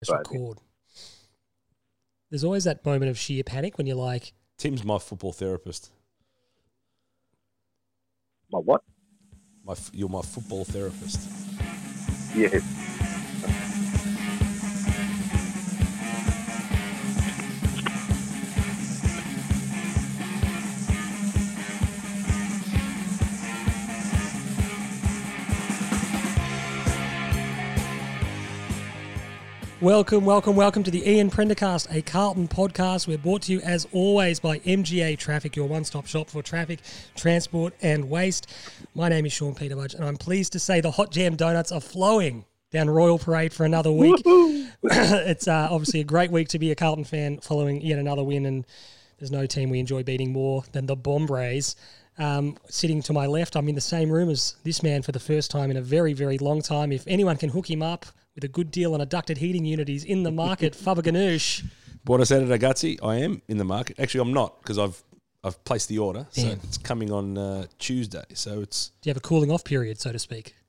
Let's record. There's always that moment of sheer panic when you're like, Tim's my football therapist. My what? My, you're my football therapist. Yes. Welcome, welcome, welcome to the Ian Prendercast, a Carlton podcast. We're brought to you as always by MGA Traffic, your one stop shop for traffic, transport, and waste. My name is Sean Peter Budge, and I'm pleased to say the hot jam donuts are flowing down Royal Parade for another week. it's uh, obviously a great week to be a Carlton fan following yet another win, and there's no team we enjoy beating more than the Bombres. Um, sitting to my left, I'm in the same room as this man for the first time in a very, very long time. If anyone can hook him up with a good deal on ducted heating unit, he's in the market. Faber Ganoush. Buonasera ragazzi. I am in the market. Actually, I'm not because I've I've placed the order, so it's coming on uh, Tuesday. So it's Do you have a cooling off period, so to speak?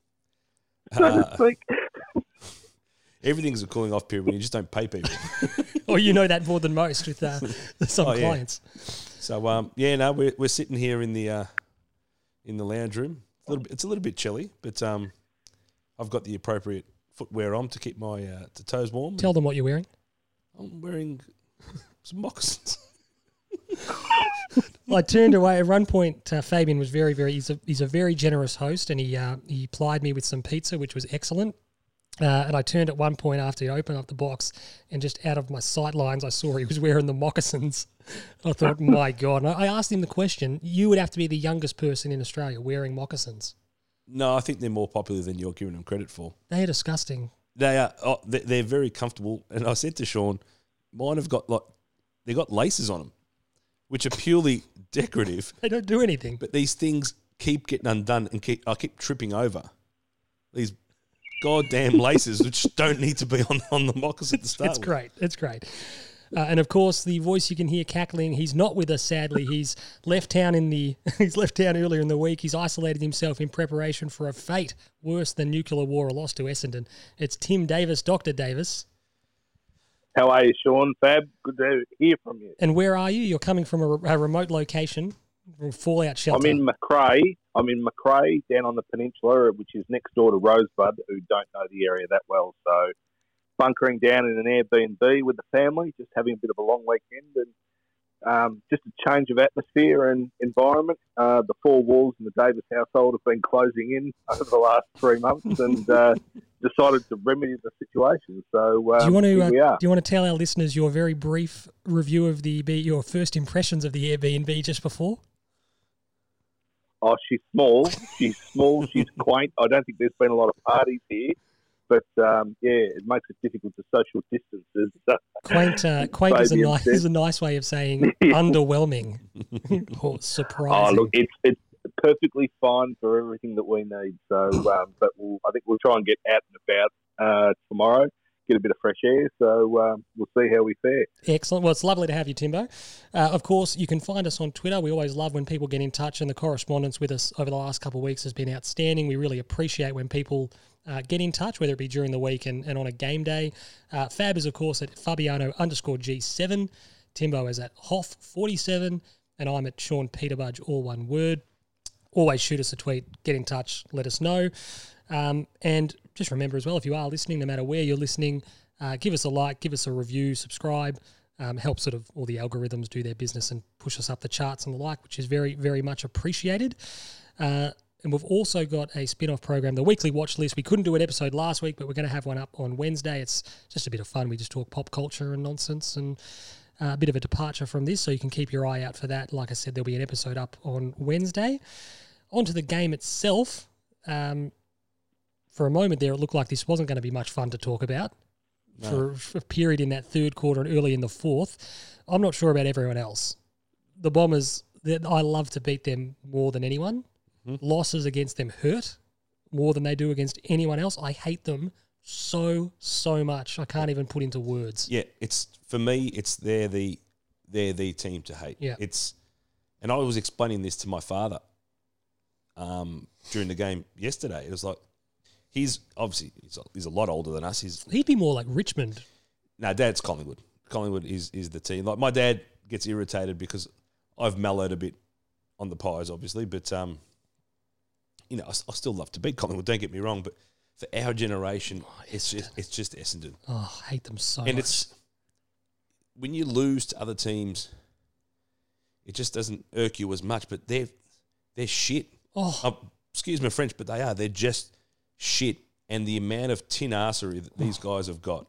So to speak. everything's a cooling off period when you just don't pay people. or you know that more than most with uh, some Oh, yeah. clients. so um, yeah, no, we're we're sitting here in the uh, in the lounge room. It's a little bit, it's a little bit chilly, but um, I've got the appropriate footwear on to keep my uh, to toes warm. Tell them what you're wearing. I'm wearing some moccasins. I turned away at one point. Uh, Fabian was very, very. He's a he's a very generous host, and he uh, he plied me with some pizza, which was excellent. Uh, and I turned at one point after he opened up the box, and just out of my sight lines, I saw he was wearing the moccasins. I thought, my God! And I I asked him the question. You would have to be the youngest person in Australia wearing moccasins. No, I think they're more popular than you're giving them credit for. They are disgusting. They are. Oh, they- they're very comfortable. And I said to Sean, mine have got like they got laces on them, which are purely decorative. They don't do anything. But these things keep getting undone and keep I keep tripping over these goddamn laces, which don't need to be on on the moccasin to start. It's with. great. It's great. Uh, and of course, the voice you can hear cackling. He's not with us, sadly. He's left town in the. he's left town earlier in the week. He's isolated himself in preparation for a fate worse than nuclear war or loss to Essendon. It's Tim Davis, Doctor Davis. How are you, Sean? Fab, good to hear from you. And where are you? You're coming from a, re- a remote location, Fallout Shelter. I'm in McCrae. I'm in McCrae, down on the peninsula, which is next door to Rosebud, who don't know the area that well. So, bunkering down in an Airbnb with the family, just having a bit of a long weekend and um, just a change of atmosphere and environment. Uh, the four walls in the Davis household have been closing in over the last three months, and uh, decided to remedy the situation. So, um, do you want to? Uh, do you want to tell our listeners your very brief review of the your first impressions of the Airbnb just before? Oh, she's small. She's small. She's quaint. I don't think there's been a lot of parties here, but um, yeah, it makes it difficult to social distances. Quaint, uh, quaint is a Fabian nice is a nice way of saying underwhelming or oh, surprising. look, it's it's perfectly fine for everything that we need. So, um, but we'll, I think we'll try and get out and about uh, tomorrow, get a bit of fresh air. So um, we'll see how we fare. Excellent. Well, it's lovely to have you, Timbo. Uh, of course, you can find us on Twitter. We always love when people get in touch, and the correspondence with us over the last couple of weeks has been outstanding. We really appreciate when people uh, get in touch, whether it be during the week and, and on a game day. Uh, Fab is, of course, at Fabiano underscore G7. Timbo is at Hoff47, and I'm at Sean Peterbudge, all one word. Always shoot us a tweet, get in touch, let us know. Um, and just remember as well, if you are listening, no matter where you're listening, uh, give us a like, give us a review, subscribe. Um, help sort of all the algorithms do their business and push us up the charts and the like, which is very, very much appreciated. Uh, and we've also got a spin off program, the weekly watch list. We couldn't do an episode last week, but we're going to have one up on Wednesday. It's just a bit of fun. We just talk pop culture and nonsense and uh, a bit of a departure from this. So you can keep your eye out for that. Like I said, there'll be an episode up on Wednesday. On to the game itself. Um, for a moment there, it looked like this wasn't going to be much fun to talk about for, for a period in that third quarter and early in the fourth. I'm not sure about everyone else. The Bombers, I love to beat them more than anyone. Losses against them hurt more than they do against anyone else. I hate them so so much. I can't even put into words. Yeah, it's for me. It's they're the they're the team to hate. Yeah. it's and I was explaining this to my father um, during the game yesterday. It was like he's obviously he's a, he's a lot older than us. He's He'd be more like Richmond. No, Dad's Collingwood. Collingwood is is the team. Like my dad gets irritated because I've mellowed a bit on the pies, obviously, but um, you know, I, I still love to beat Collingwood. Don't get me wrong, but for our generation, it's just it's just Essendon, Oh, I hate them so and much. it's when you lose to other teams, it just doesn't irk you as much. But they're they're shit. oh, Uh, excuse my French, but they are. They're just shit. And the amount of tin arsery that these guys have got.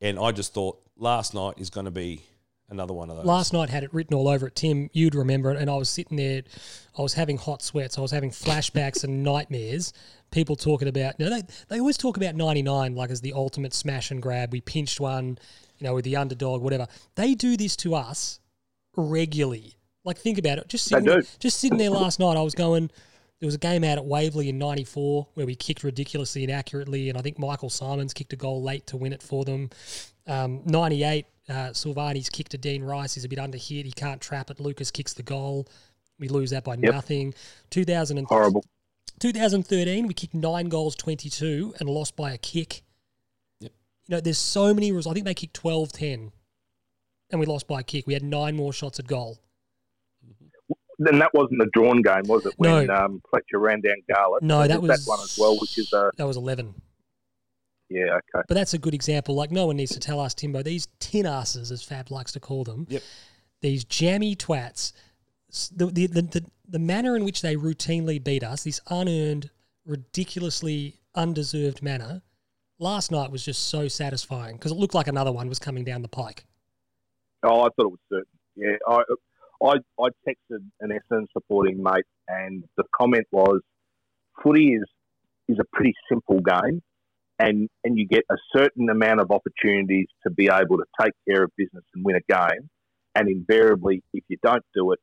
And I just thought last night is going to be another one of those. last night had it written all over it. Tim, you'd remember it. And I was sitting there, I was having hot sweats. I was having flashbacks and nightmares. People talking about, you know, they, they always talk about 99 like as the ultimate smash and grab. We pinched one, you know, with the underdog, whatever. They do this to us regularly. Like, think about it. Just sitting, They do. there, just sitting there last night, I was going, there was a game out at Waverley in 94 where we kicked ridiculously inaccurately. And I think Michael Symons kicked a goal late to win it for them. Um, 98, uh, Silvagni's kicked to Dean Rice. He's a bit under hit. He can't trap it. Lucas kicks the goal. We lose that by Yep. nothing. 2000 and, Horrible. 2013, we kicked nine goals, 22, and lost by a kick. Yep. You know, there's so many rules. I think they kicked 12 10, and we lost by a kick. We had nine more shots at goal. Then that wasn't a drawn game, was it? When No. um, Fletcher ran down Garlett. No, that was that one as well, which is a That was 11. Yeah, okay. But that's a good example. Like, no one needs to tell us, Timbo, these tin asses, as Fab likes to call them, Yep. these jammy twats, the, the, the, the, the manner in which they routinely beat us, this unearned, ridiculously undeserved manner, last night was just so satisfying because it looked like another one was coming down the pike. Oh, I thought it was certain. Yeah, I, I, I texted an Essendon supporting mate, and the comment was, "Footy is is a pretty simple game, and and you get a certain amount of opportunities to be able to take care of business and win a game, and invariably, if you don't do it,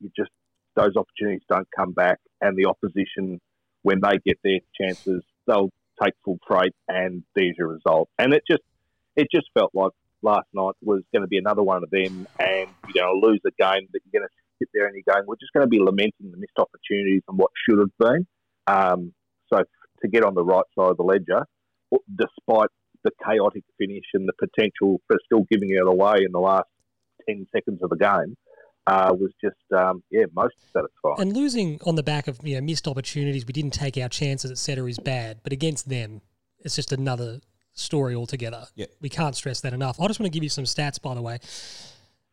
you just those opportunities don't come back, and the opposition, when they get their chances, they'll take full freight, and there's your result. And it just it just felt like last night was going to be another one of them, and you're going to lose a game that you're going to sit there and you're going, we're just going to be lamenting the missed opportunities and what should have been. Um, so to get on the right side of the ledger, despite the chaotic finish and the potential for still giving it away in the last 10 seconds of the game, uh, was just, um, yeah, most satisfying. And losing on the back of you know missed opportunities, we didn't take our chances, etc., is bad. But against them, it's just another story altogether. Yeah. We can't stress that enough. I just want to give you some stats, by the way.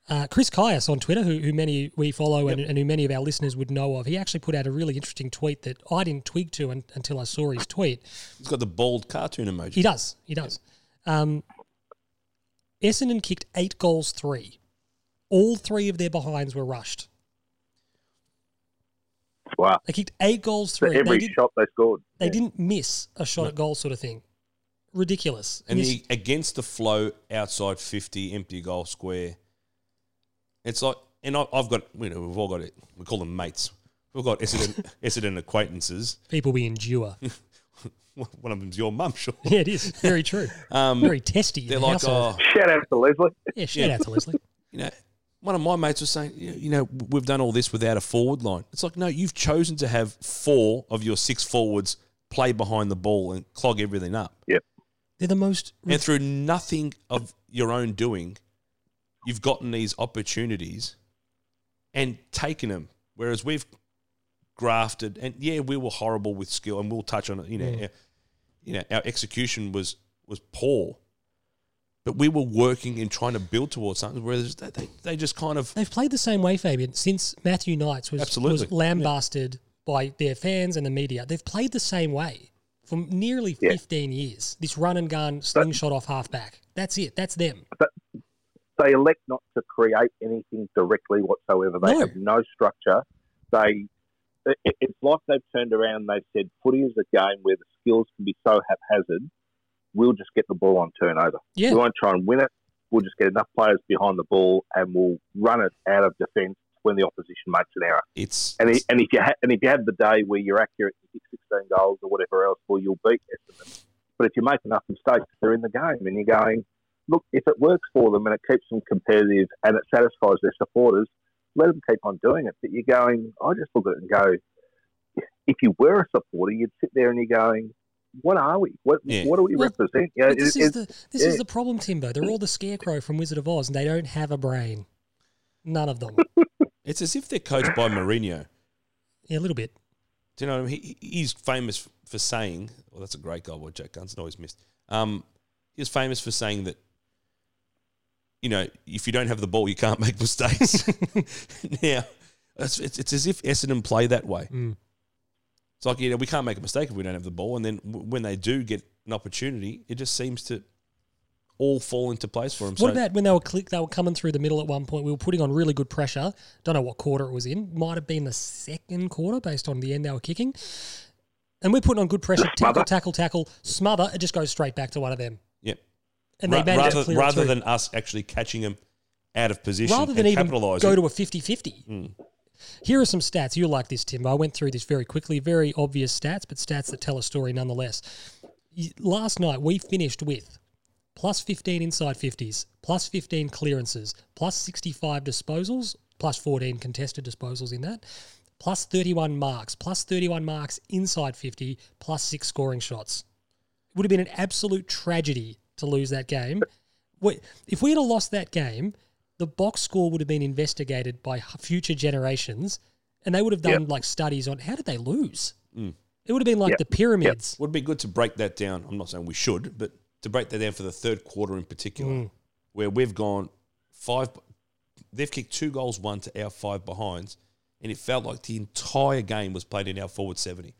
Uh, Chris Caius on Twitter, who, who many we follow and, and who many of our listeners would know of, he actually put out a really interesting tweet that I didn't twig to un, until I saw his tweet. He's got the bald cartoon emoji. He does. He does. Um, Essendon kicked eight goals, three. All three of their behinds were rushed. wow. They kicked eight goals, For three. every they, did, shot they scored. they Yeah. didn't miss a shot at goal, sort of thing. Ridiculous. and this- the against the flow outside 50 empty goal square it's like and I, i've got you know we've all got it we call them mates we've got Essendon, Essendon acquaintances people we endure. one of them's your mum sure yeah, it is very true. um, Very testy. they're the like household. oh Shout out to Leslie. yeah, shout yeah. out to Leslie. you know one of my mates was saying you you know we've done all this without a forward line it's like no you've chosen to have four of your six forwards play behind the ball and clog everything up Yep. They're the most. and through nothing of your own doing, you've gotten these opportunities and taken them. Whereas we've grafted, and yeah, we were horrible with skill, and we'll touch on it. You know, mm. our, you know, our execution was was poor, but we were working and trying to build towards something. Whereas they, they, they just kind of They've played the same way, Fabian, since Matthew Knights was, Absolutely. was lambasted by their fans and the media. They've played the same way for nearly Yeah. 15 years. This run and gun, slingshot off halfback. That's it. That's them. They elect not to create anything directly whatsoever. They No. have no structure. They it- it's like they've turned around they've said footy is a game where the skills can be so haphazard. We'll just get the ball on turnover. Yeah. We won't try and win it. We'll just get enough players behind the ball and we'll run it out of defence when the opposition makes an error. it's And, i- and if you ha- and if you have the day where you're accurate, you kick 16 goals or whatever else, well, you'll beat Essendon. But if you make enough mistakes, they're in the game, and you're going, look, if it works for them and it keeps them competitive and it satisfies their supporters, let them keep on doing it. But you're going, I just look at it and go, if you were a supporter, you'd sit there and you're going, what are we? What Yeah. what do we Well, represent? You know, this it- is the this is the problem, Timbo. They're all the scarecrow from Wizard of Oz, and they don't have a brain. None of them. It's as if they're coached by Mourinho. Yeah, a little bit. Do you know what I mean? He, he's famous for saying, well, that's a great goal by Jack Gunston, always missed. Um, he's famous for saying that, you know, if you don't have the ball, you can't make mistakes. now, it's, it's, it's as if Essendon play that way. Mm. It's like, you know, we can't make a mistake if we don't have the ball. And then w- when they do get an opportunity, it just seems to all fall into place for them. What about when they were click? They were coming through the middle at one point. We were putting on really good pressure. Don't know what quarter it was in. Might have been the second quarter based on the end they were kicking. And we're putting on good pressure. Tackle, tackle, tackle, smother. It just goes straight back to one of them. Yep. And Ra- they managed rather to clear rather than us actually catching them out of position rather than and even go to a 50-50. Mm. Here are some stats. You'll like this, Tim. I went through this very quickly. Very obvious stats, but stats that tell a story nonetheless. Last night, we finished with plus 15 inside 50s, plus 15 clearances, plus 65 disposals, plus 14 contested disposals in that, plus 31 marks, plus 31 marks inside 50, plus six scoring shots. It would have been an absolute tragedy to lose that game. Wait, If we had have lost that game, the box score would have been investigated by future generations, and they would have done like studies on how did they lose. Mm. It would have been like Yep. the pyramids. Would be good to break that down. I'm not saying we should, but to break that down for the third quarter in particular, Mm. where we've gone five, they've kicked two goals, one to our five behinds, and it felt like the entire game was played in our forward 70.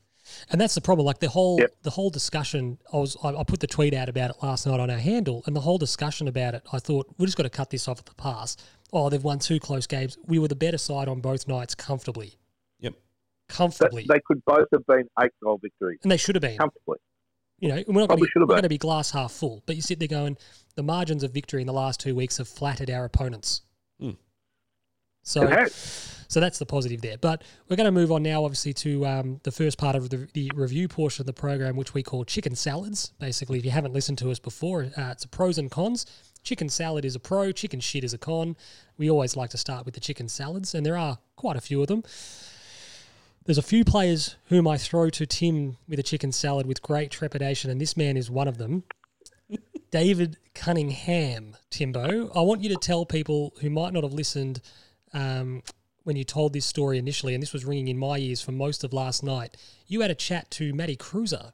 And that's the problem. Like the whole Yep. the whole discussion. I was I, I put the tweet out about it last night on our handle, and the whole discussion about it. I thought we just got to cut this off at the pass. Oh, they've won two close games. We were the better side on both nights, comfortably, Yep. They, comfortably, they could both have been eight goal victories and they should have been. comfortably. You know, we're not going to Probably be, we're going to be glass half full. But you sit there going, the margins of victory in the last two weeks have flattered our opponents. Hmm. So, so that's the positive there. But we're going to move on now, obviously, to um, the first part of the, the review portion of the program, which we call chicken salads. Basically, if you haven't listened to us before, uh, it's a pros and cons. Chicken salad is a pro, chicken shit is a con. We always like to start with the chicken salads, and there are quite a few of them. There's a few players whom I throw to Tim with a chicken salad with great trepidation, and this man is one of them. David Cunningham, Timbo. I want you to tell people who might not have listened um, when you told this story initially, and this was ringing in my ears for most of last night. You had a chat to Matty Kreuzer.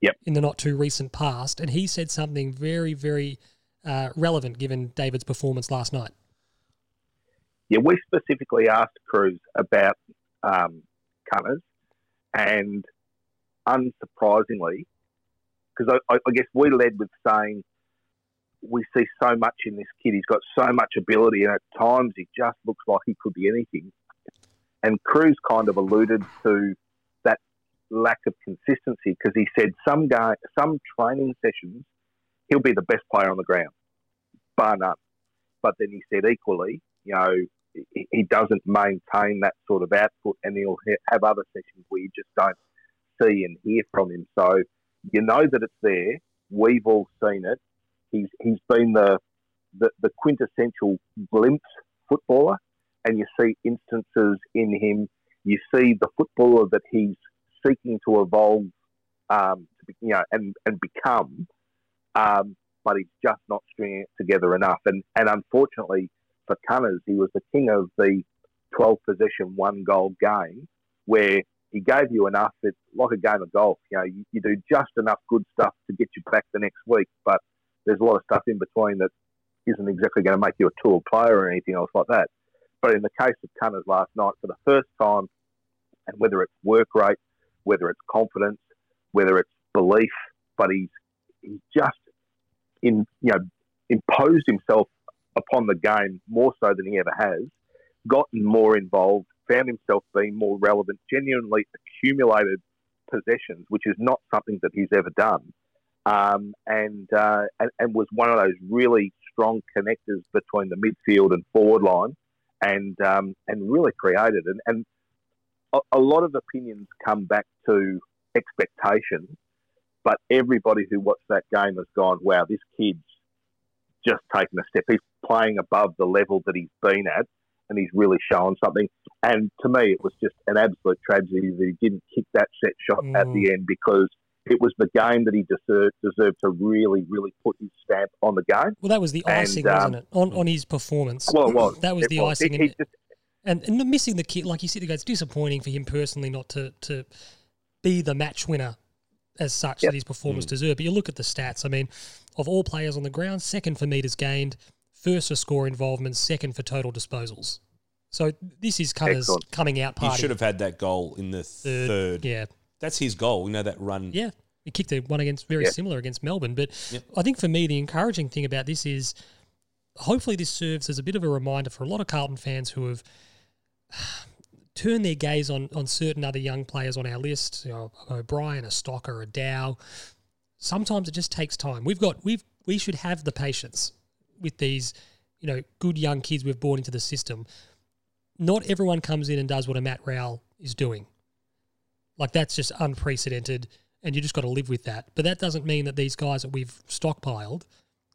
Yep. In the not too recent past, and he said something very, very uh, relevant given David's performance last night. Yeah, we specifically asked Cruz about um, Cunners, and unsurprisingly, because I, I guess we led with saying we see so much in this kid. He's got so much ability, and at times he just looks like he could be anything. And Cruz kind of alluded to that lack of consistency because he said some guy, some training sessions, he'll be the best player on the ground, bar none. But then he said equally, you know, he- doesn't maintain that sort of output, and he'll have other sessions where you just don't see and hear from him. So you know that it's there. We've all seen it. He's he's been the the, the quintessential glimpse footballer, and you see instances in him. You see the footballer that he's seeking to evolve, um, you know, and and become. Um, but he's just not stringing it together enough. And and unfortunately for Cunners, he was the king of the 12 possession, one goal game where he gave you enough. It's like a game of golf. You know, you, you do just enough good stuff to get you back the next week, but there's a lot of stuff in between that isn't exactly going to make you a tour player or anything else like that. But in the case of Cunners last night, for the first time, and whether it's work rate, whether it's confidence, whether it's belief, but he's he's just in you know imposed himself upon the game more so than he ever has, gotten more involved, found himself being more relevant, genuinely accumulated possessions, which is not something that he's ever done, um, and, uh, and and was one of those really strong connectors between the midfield and forward line, and um, and really created and and a, a lot of opinions come back to expectation, but everybody who watched that game has gone, wow, this kid's just taken a step. He's playing above the level that he's been at, and he's really shown something. And to me, it was just an absolute tragedy that he didn't kick that set shot at Mm. the end because it was the game that he deserved, deserved to really, really put his stamp on the game. Well, that was the And, icing, um, wasn't it, on on his performance? Well, it was. That was It the was. icing, He- and, he just- and and missing the kid, like you said, it's disappointing for him personally not to to be the match winner as such Yep. that his performance deserved. But you look at the stats. I mean, of all players on the ground, second for meters gained, first for score involvement, second for total disposals. So this is Cunners Excellent. coming out party. He should have had that goal in the Third, third. Yeah, That's his goal. You know that run. yeah. He kicked a one against very Yeah. similar against Melbourne. But Yep. I think for me, the encouraging thing about this is hopefully this serves as a bit of a reminder for a lot of Carlton fans who have turned their gaze on on certain other young players on our list, you know, O'Brien, a Stocker, a Dow. Sometimes it just takes time. We've got we've we should have the patience with these, you know, good young kids we've brought into the system. Not everyone comes in and does what a Matt Rowell is doing. Like that's just unprecedented, and you just got to live with that. But that doesn't mean that these guys that we've stockpiled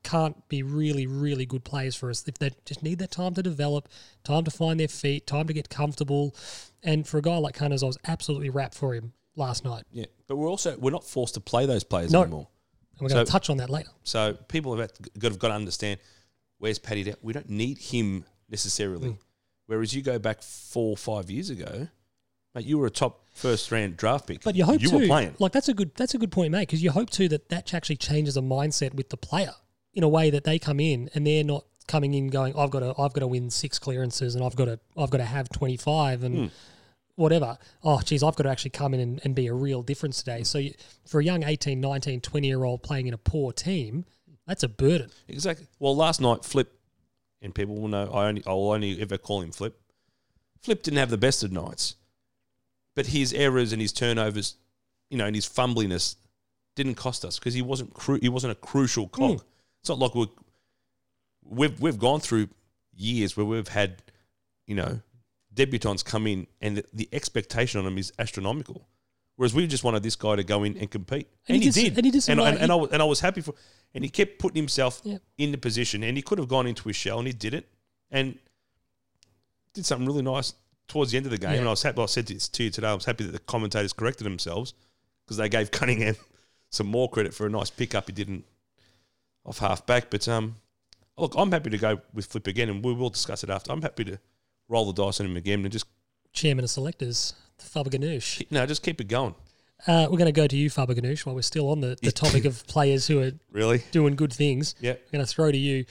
can't be really, really good players for us if they just need that time to develop, time to find their feet, time to get comfortable. And for a guy like Cunners, I was absolutely wrapped for him last night. Yeah. But we're also we're not forced to play those players No. anymore. And we're going to touch on that later. So people have got, have got to understand where's Paddy. We don't need him necessarily. Mm. Whereas you go back four or five years ago, mate, you were a top first round draft pick. But you hope you too, were playing. like that's a good that's a good point, mate, because you hope too that that actually changes a mindset with the player in a way that they come in and they're not coming in going, I've got to I've got to win six clearances and I've got to I've got to have twenty five and Hmm. whatever. Oh, geez, I've got to actually come in and, and be a real difference today. So you, for a young 18, 19, 20 year old playing in a poor team, that's a burden. Exactly. Well, last night Flip, and people will know I only I'll only ever call him Flip. Flip didn't have the best of nights, but his errors and his turnovers, you know, and his fumbliness didn't cost us because he wasn't cru- he wasn't a crucial cog. Hmm. It's not like we we've we've gone through years where we've had, you know, debutants come in and the, the expectation on them is astronomical. Whereas we just wanted this guy to go in and compete, And and, he he, did and he did and, I- and, I, was- and I was happy for, and he kept putting himself Yep. in the position, and he could have gone into his shell, and he did it, and did something really nice towards the end of the game. Yeah. And I was happy. I said this to you today. I was happy that the commentators corrected themselves because they gave Cunningham some more credit for a nice pickup he didn't off half back. But um, look, I'm happy to go with Flip again, and we will discuss it after. I'm happy to roll the dice on him again and just Chairman of selectors, Faber Ganoush. no, just keep it going. Uh, we're going to go to you, Faber Ganoush, while we're still on the, the topic of players who are Really? doing good things. Yeah. I'm going to throw to you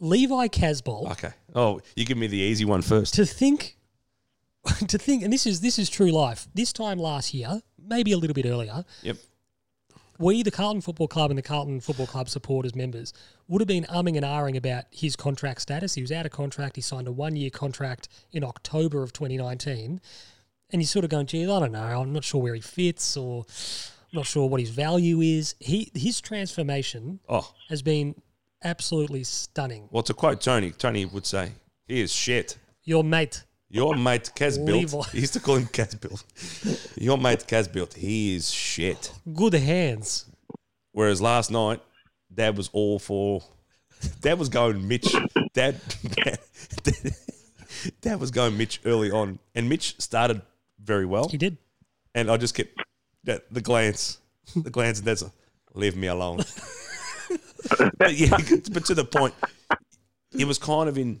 Levi Casboult. Okay. Oh, you give me the easy one first. to think to think and this is this is true life. This time last year maybe a little bit earlier Yep. we the carlton football club and the carlton football club supporters members would have been umming and ahhing about his contract status. He was out of contract. He signed a one year contract in october of 2019 and he's sort of going geez i don't know. I'm not sure where he fits or i'm not sure what his value is. He his transformation Oh, has been absolutely stunning. Well, to quote Tony, Tony would say, he is shit. your mate Your mate Casbuilt. He used to call him Casbuilt. Your mate Casbuilt. He is shit. good hands Whereas last night, Dad was all for. Dad was going Mitch. Dad, Dad, Dad was going Mitch early on, and Mitch started very well. he did And I just kept that the glance, the glance, and that's a, leave me alone. but yeah, but to the point, it was kind of in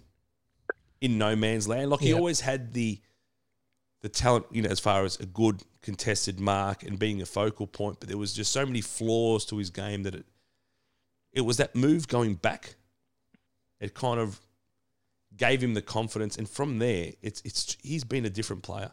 in no man's land. Like he always had the the talent, you know, as far as a good contested mark and being a focal point, but there was just so many flaws to his game that it it was that move going back. It kind of gave him the confidence, and from there, it's it's he's been a different player.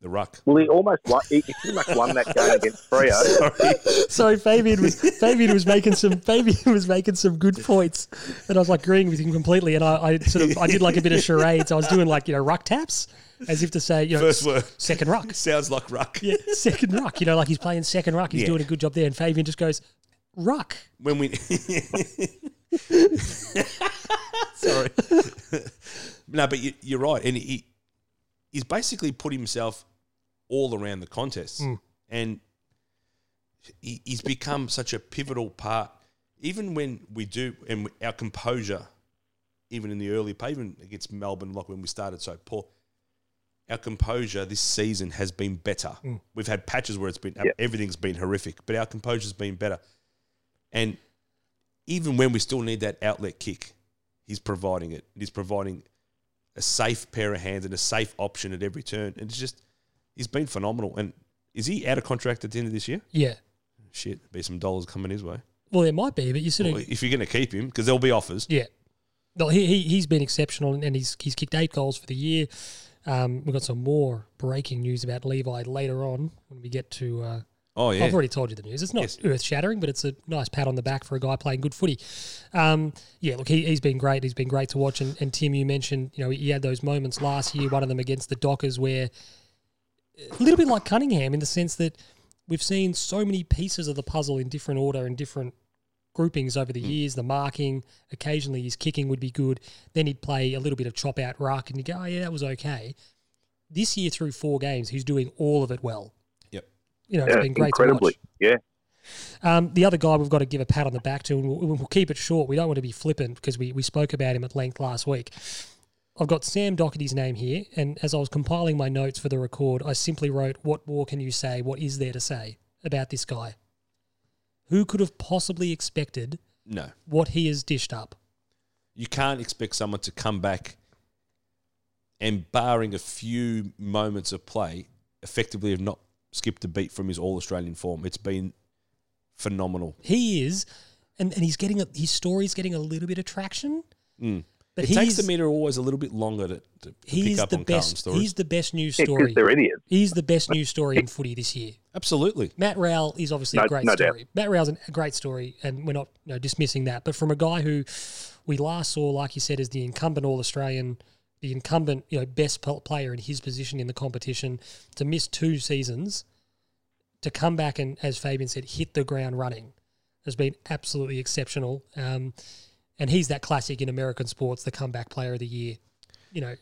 The ruck. Well, he almost won, he, he pretty much won that game against Freo. Sorry. Sorry, Fabian was Fabian was making some Fabian was making some good points, and I was like agreeing with him completely. And I, I sort of I did like a bit of charades. I was doing like you know ruck taps, as if to say you know First word. second ruck, Sounds like ruck. yeah, second ruck. You know, like he's playing second ruck. He's Yeah. doing a good job there, and Fabian just goes ruck. When we Sorry. no, but you, you're right. And he he's basically put himself all around the contest. And he, he's become such a pivotal part. Even when we do, and our composure, even in the early, pavement against Melbourne, like when we started so poor, our composure this season has been better. Mm. We've had patches where it's been Yeah. everything's been horrific, but our composure's been better. And even when we still need that outlet kick, he's providing it. He's providing a safe pair of hands and a safe option at every turn. And it's just he's been phenomenal. And is he out of contract at the end of this year? Yeah. Shit, be some dollars coming his way. Well, there might be, but you sort of if you're going to keep him, because there'll be offers. Yeah. No, he, he, he's been exceptional and he's, he's kicked eight goals for the year. Um, we've got some more breaking news about Levi later on when we get to. Uh, Oh yeah, I've already told you the news. It's not Yes. earth shattering, but it's a nice pat on the back for a guy playing good footy. Um, yeah, look, he, he's been great. He's been great to watch. And, and Tim, you mentioned, you know, he had those moments last year, one of them against the Dockers, where a little bit like Cunningham in the sense that we've seen so many pieces of the puzzle in different order and different groupings over the years. The marking, occasionally his kicking would be good. Then he'd play a little bit of chop out ruck, and you go, oh, yeah, that was okay. This year through four games, he's doing all of it well. Yep. You know, it's been great incredibly. to watch. Yeah. Um, the other guy we've got to give a pat on the back to, and we'll, we'll keep it short. We don't want to be flippant because we, we spoke about him at length last week. I've got Sam Docherty's name here, and as I was compiling my notes for the record, I simply wrote, What more can you say? What is there to say about this guy? Who could have possibly expected no. what he has dished up? you can't expect someone to come back and barring a few moments of play, effectively have not skipped a beat from his all Australian form. It's been phenomenal. He is, and, and he's getting a, his story's getting a little bit of traction. Mm. But it takes the meter always a little bit longer to, to pick up the on Carlton best. stories. He's the best news story. because they're idiots. He's the best news story in footy this year. Absolutely. Matt Rowell is obviously a great no doubt. story. Matt Rowell's a great story, and we're not you know, dismissing that. But from a guy who we last saw, like you said, as the incumbent All Australian, the incumbent you know best player in his position in the competition, to miss two seasons, to come back and, as Fabian said, hit the ground running, has been absolutely exceptional. Um, and he's that classic in American sports, the comeback player of the year, you know,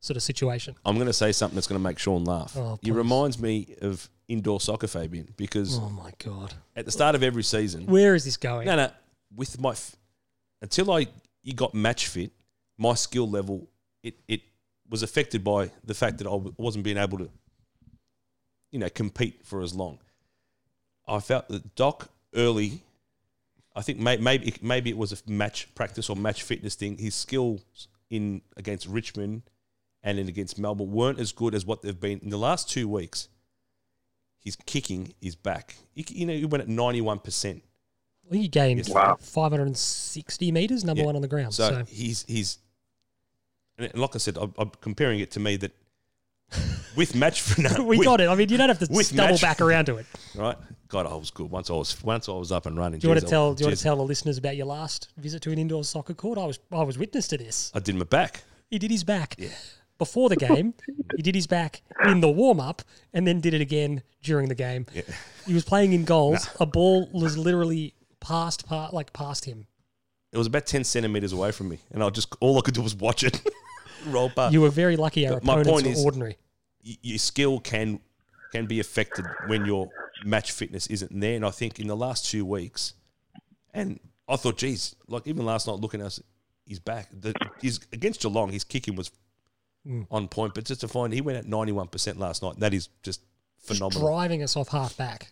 sort of situation. I'm going to say something that's going to make Sean laugh. Oh, he reminds me of indoor soccer, Fabian, because Oh my god, at the start of every season, where is this going? no, no, with my f- until I you got match fit, my skill level it it was affected by the fact that I wasn't being able to, you know, compete for as long. I felt that Doc early. I think may, maybe maybe it was a match practice or match fitness thing. His skills in against Richmond and in against Melbourne weren't as good as what they've been in the last two weeks. His kicking is back. You, you know, he went at ninety one percent. He gained Wow. 560 meters, number Yeah. one on the ground. So, So, he's he's, and like I said, I'm, I'm comparing it to me that with match for no, we with- got it. I mean, you don't have to with double match- back around to it. right. God, I was good once I was once I was up and running. Do you want Jeez, to tell? Do you want to tell the listeners about your last visit to an indoor soccer court? I was I was witness to this. I did my back. He did his back Yeah. before the game. he did his back in the warm up, and then did it again during the game. Yeah. He was playing in goals. A ball was literally passed, pa- like past him. It was about ten centimeters away from me, and I just all I could do was watch it You were very lucky. Our my point is- ordinary. y- your skill can can be affected when your match fitness isn't there. And I think in the last two weeks, and I thought, geez, like even last night looking at us, he's back. The, he's against Geelong, his kicking was Mm. on point, but just to find he went at ninety one percent last night. That is just Just phenomenal. driving us off half back,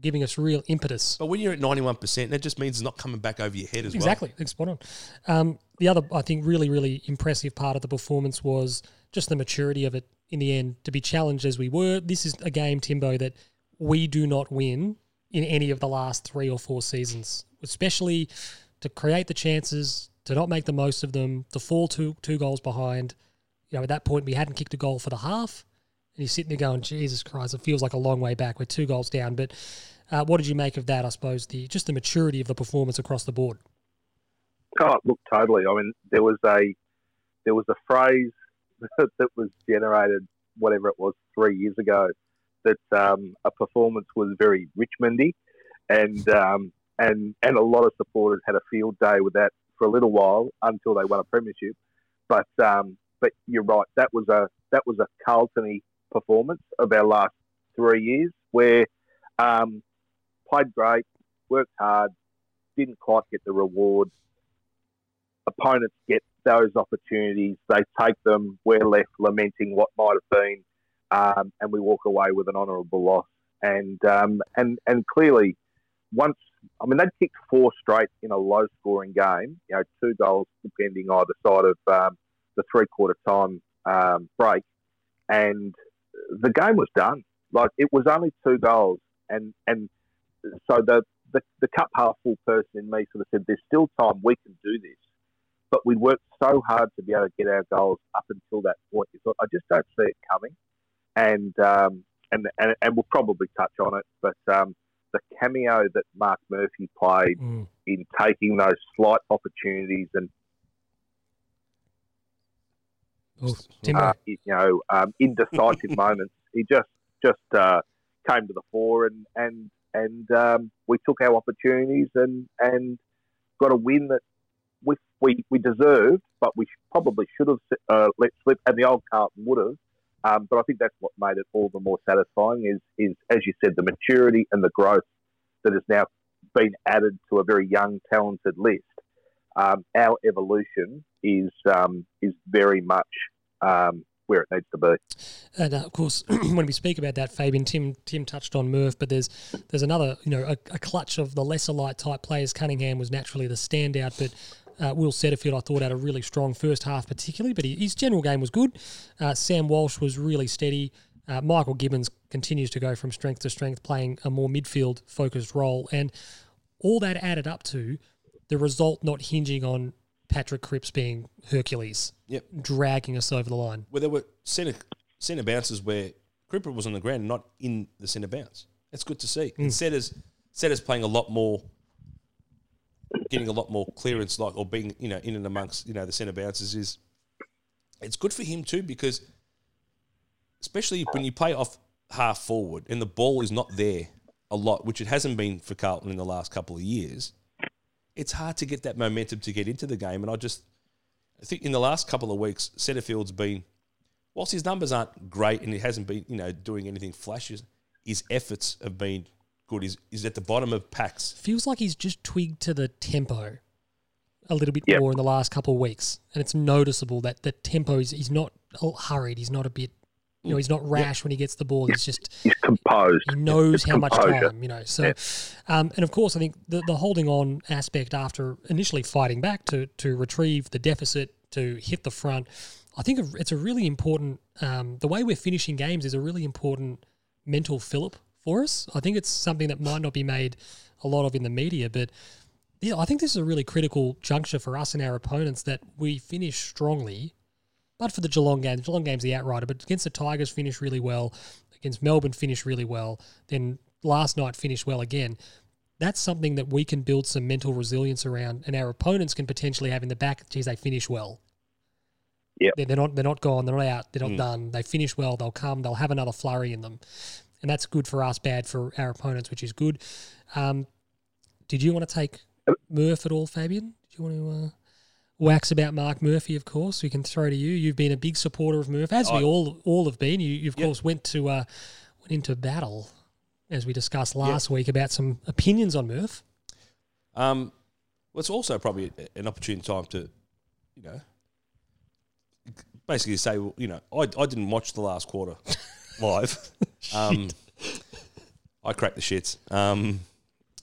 giving us real impetus. but when you're at ninety one percent, that just means it's not coming back over your head as well. Exactly, spot on. Um, the other, I think, really, really impressive part of the performance was just the maturity of it in the end. To be challenged as we were, this is a game, Timbo, that we do not win in any of the last three or four seasons, especially to create the chances, to not make the most of them, to fall two two goals behind. You know, at that point, we hadn't kicked a goal for the half, and you're sitting there going, "Jesus Christ, it feels like a long way back. We're two goals down." But uh, what did you make of that? I suppose the just the maturity of the performance across the board. Oh, look, totally. I mean, there was a there was a phrase that was generated, whatever it was, three years ago, that um, a performance was very Richmondy, and um, and and a lot of supporters had a field day with that for a little while until they won a premiership. But um, but you're right, that was a that was a Carlton performance of our last three years, where um, played great, worked hard, didn't quite get the reward opponents get those opportunities, they take them. We're left lamenting what might have been. um, and we walk away with an honourable loss. And um, and and clearly, once I mean they'd kicked four straight in a low scoring game. You know, two goals depending either side of um, the three quarter time um, break, and the game was done. Like it was only two goals, and and so the the, the cup half full person in me sort of said, "There's still time. We can do this." But we worked so hard to be able to get our goals up until that point. I just don't see it coming, and um, and, and and we'll probably touch on it. But um, the cameo that Mark Murphy played Mm. in taking those slight opportunities and Oh, uh, you know, um, indecisive moments. He just just uh, came to the fore, and and and um, we took our opportunities and and got a win that we we, we deserved, but we probably should have uh, let slip, and the old Carlton would have. Um, but I think that's what made it all the more satisfying. Is is as you said, the maturity and the growth that has now been added to a very young, talented list. Um, our evolution is um, is very much um, where it needs to be. And uh, of course, when we speak about that, Fabian, Tim Tim touched on Murph, but there's there's another, you know, a, a clutch of the lesser light type players. Cunningham was naturally the standout, but uh, Will Setterfield, I thought, had a really strong first half, particularly, but he, his general game was good. Uh, Sam Walsh was really steady. Uh, Michael Gibbons continues to go from strength to strength, playing a more midfield focused role, and all that added up to the result not hinging on Patrick Cripps being Hercules, Yep. dragging us over the line. Where there were centre centre bounces where Cripper was on the ground, not in the centre bounce. That's good to see. And Setters Setters playing a lot more, getting a lot more clearance, like or being you know in and amongst you know the centre bounces is. It's good for him too because, especially when you play off half forward and the ball is not there a lot, which it hasn't been for Carlton in the last couple of years. It's hard to get that momentum to get into the game, and I just I think in the last couple of weeks, Setterfield's been, whilst his numbers aren't great and he hasn't been, you know, doing anything flashes, his efforts have been good. He's, he's at the bottom of packs. feels like he's just twigged to the tempo a little bit Yep. more in the last couple of weeks, and it's noticeable that the tempo is he's not hurried. He's not a bit, you know, he's not rash when he gets the ball. He's just He's composed. he knows how much time, you know. So, um, and of course, I think the, the holding on aspect after initially fighting back to to retrieve the deficit to hit the front, I think it's a really important. Um, the way we're finishing games is a really important mental fillip for us. I think it's something that might not be made a lot of in the media, but yeah, I think this is a really critical juncture for us and our opponents that we finish strongly. But for the Geelong game, the Geelong game's the outrider, but against the Tigers finish really well, against Melbourne finish really well, then last night finished well again. That's something that we can build some mental resilience around, and our opponents can potentially have in the back. Geez, they finish well. Yep. They're, they're not. They're not gone. They're not out. They're not done. They finish well. They'll come. They'll have another flurry in them, and that's good for us. Bad for our opponents, which is good. Um, did you want to take Murph at all, Fabian? Did you want to uh, wax about Mark Murphy? Of course, we can throw to you. You've been a big supporter of Murph, as we all all have been. You, you of Yep. course, went to uh, went into battle, as we discussed last week, about some opinions on Murph. Um, well, it's also probably an opportune time to, you know, basically say, well, you know, I, I didn't watch the last quarter live. um, I cracked the shits. Um,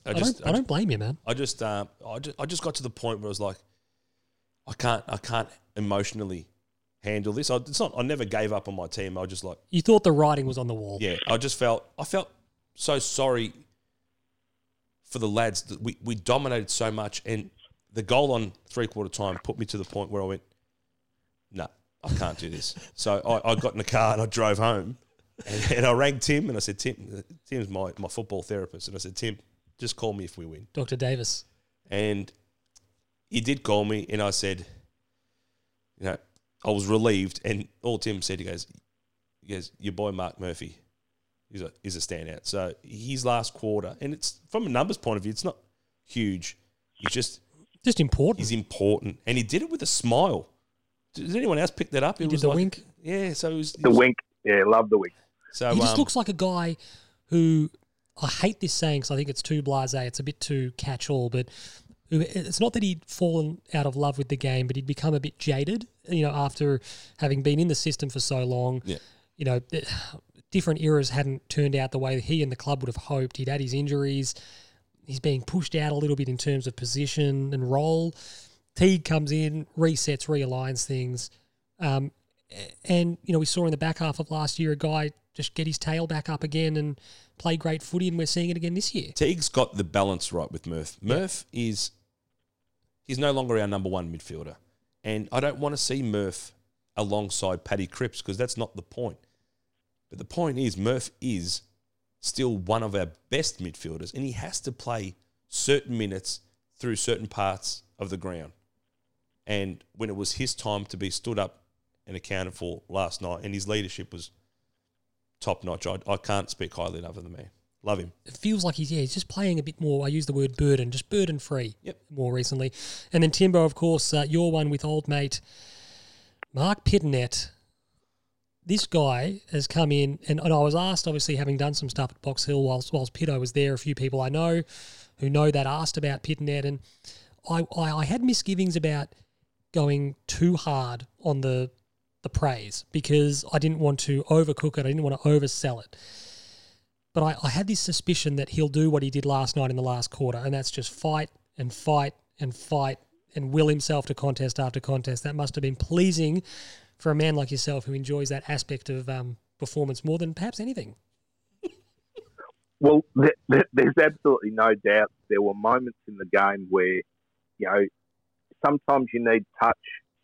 I I, just, don't, I don't blame you, man. I just, uh, I just, I just got to the point where I was like, I can't, I can't emotionally handle this. I, it's not. I never gave up on my team. I was just like, You thought the writing was on the wall. yeah. I just felt, I felt so sorry for the lads that we, we dominated so much, and the goal on three quarter time put me to the point where I went, no, I can't do this. so I, I got in the car and I drove home, and, and I rang Tim and I said, Tim, Tim's my my football therapist, and I said, Tim, just call me if we win. Dr. Davis. And he did call me, and I said, you know, I was relieved. And all Tim said, he goes, he goes, your boy Mark Murphy is a is a standout. So his last quarter, and it's from a numbers point of view, it's not huge. He's just Just important. he's important, and he did it with a smile. Does anyone else pick that up? It He did the like- wink. Yeah, so it was, The wink. Yeah, love the wink. So He just um, looks like a guy who I hate this saying because I think it's too blasé. It's a bit too catch-all, but who- it's not that he'd fallen out of love with the game, but he'd become a bit jaded. You know, after having been in the system for so long, Yeah. you know, different eras hadn't turned out the way he and the club would have hoped. He'd had his injuries. He's being pushed out a little bit in terms of position and role. Teague comes in, resets, realigns things. Um, and, you know, we saw in the back half of last year a guy just get his tail back up again and play great footy, and we're seeing it again this year. Teague's got the balance right with Murph. Murph is he's no longer our number one midfielder, and I don't want to see Murph alongside Paddy Cripps because that's not the point. But the point is, Murph is still one of our best midfielders, and he has to play certain minutes through certain parts of the ground. And when it was his time to be stood up and accounted for last night, and his leadership was top notch. I, I can't speak highly enough of the man. Love him. It feels like he's yeah, he's just playing a bit more. I use the word burden, just burden free. Yep. More recently, and then Timbo, of course, uh, your one with old mate Mark Pittonet this guy has come in, and, and I was asked, obviously, having done some stuff at Box Hill whilst, whilst Pitto was there, a few people I know who know that asked about Pittonet, and I, I, I had misgivings about going too hard on the the praise because I didn't want to overcook it, I didn't want to oversell it. But I, I had this suspicion that he'll do what he did last night in the last quarter, and that's just fight and fight and fight and will himself to contest after contest. That must have been pleasing for a man like yourself who enjoys that aspect of um, performance more than perhaps anything? Well, there's absolutely no doubt there were moments in the game where, you know, sometimes you need touch,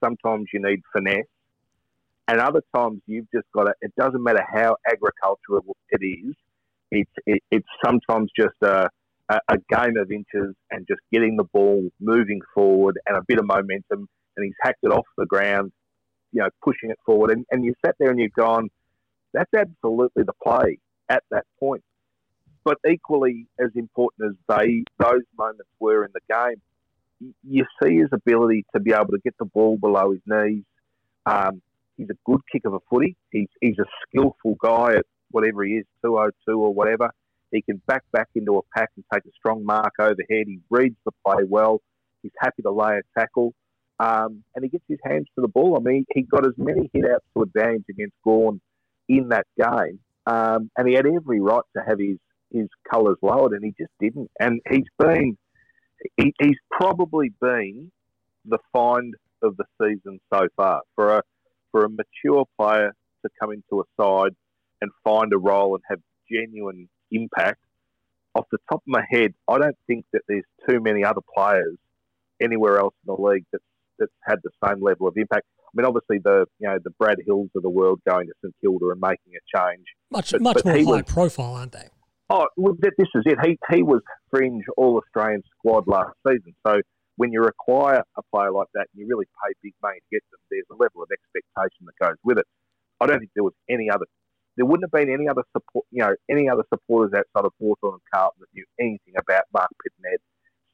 sometimes you need finesse, and other times you've just got to, it doesn't matter how agricultural it is, it's, it, it's sometimes just a, a, game of inches and just getting the ball moving forward and a bit of momentum, and he's hacked it off the ground you know, pushing it forward. And, and you sat there and you've gone, that's absolutely the play at that point. But equally as important as they those moments were in the game, you see his ability to be able to get the ball below his knees. Um, he's a good kick of a footy. He's, he's a skillful guy at whatever he is, 202 or whatever. He can back back into a pack and take a strong mark overhead. He reads the play well. He's happy to lay a tackle. Um, and he gets his hands to the ball. I mean, he got as many hit outs to advantage against Gawn in that game. Um, and he had every right to have his, his colours lowered, and he just didn't. And he's been, he, he's probably been the find of the season so far for a for a mature player to come into a side and find a role and have genuine impact. Off the top of my head, I don't think that there's too many other players anywhere else in the league that that's had the same level of impact. I mean, obviously the you know the Brad Hills of the world going to St Kilda and making a change. Much but, much but more high was, profile, aren't they? Oh, well, this is it. He he was fringe All Australian squad last season. So when you acquire a player like that, and you really pay big money to get them. There's a level of expectation that goes with it. I don't think there was any other. There wouldn't have been any other support, you know, any other supporters outside of Hawthorn and Carlton that knew anything about Mark Pittonet.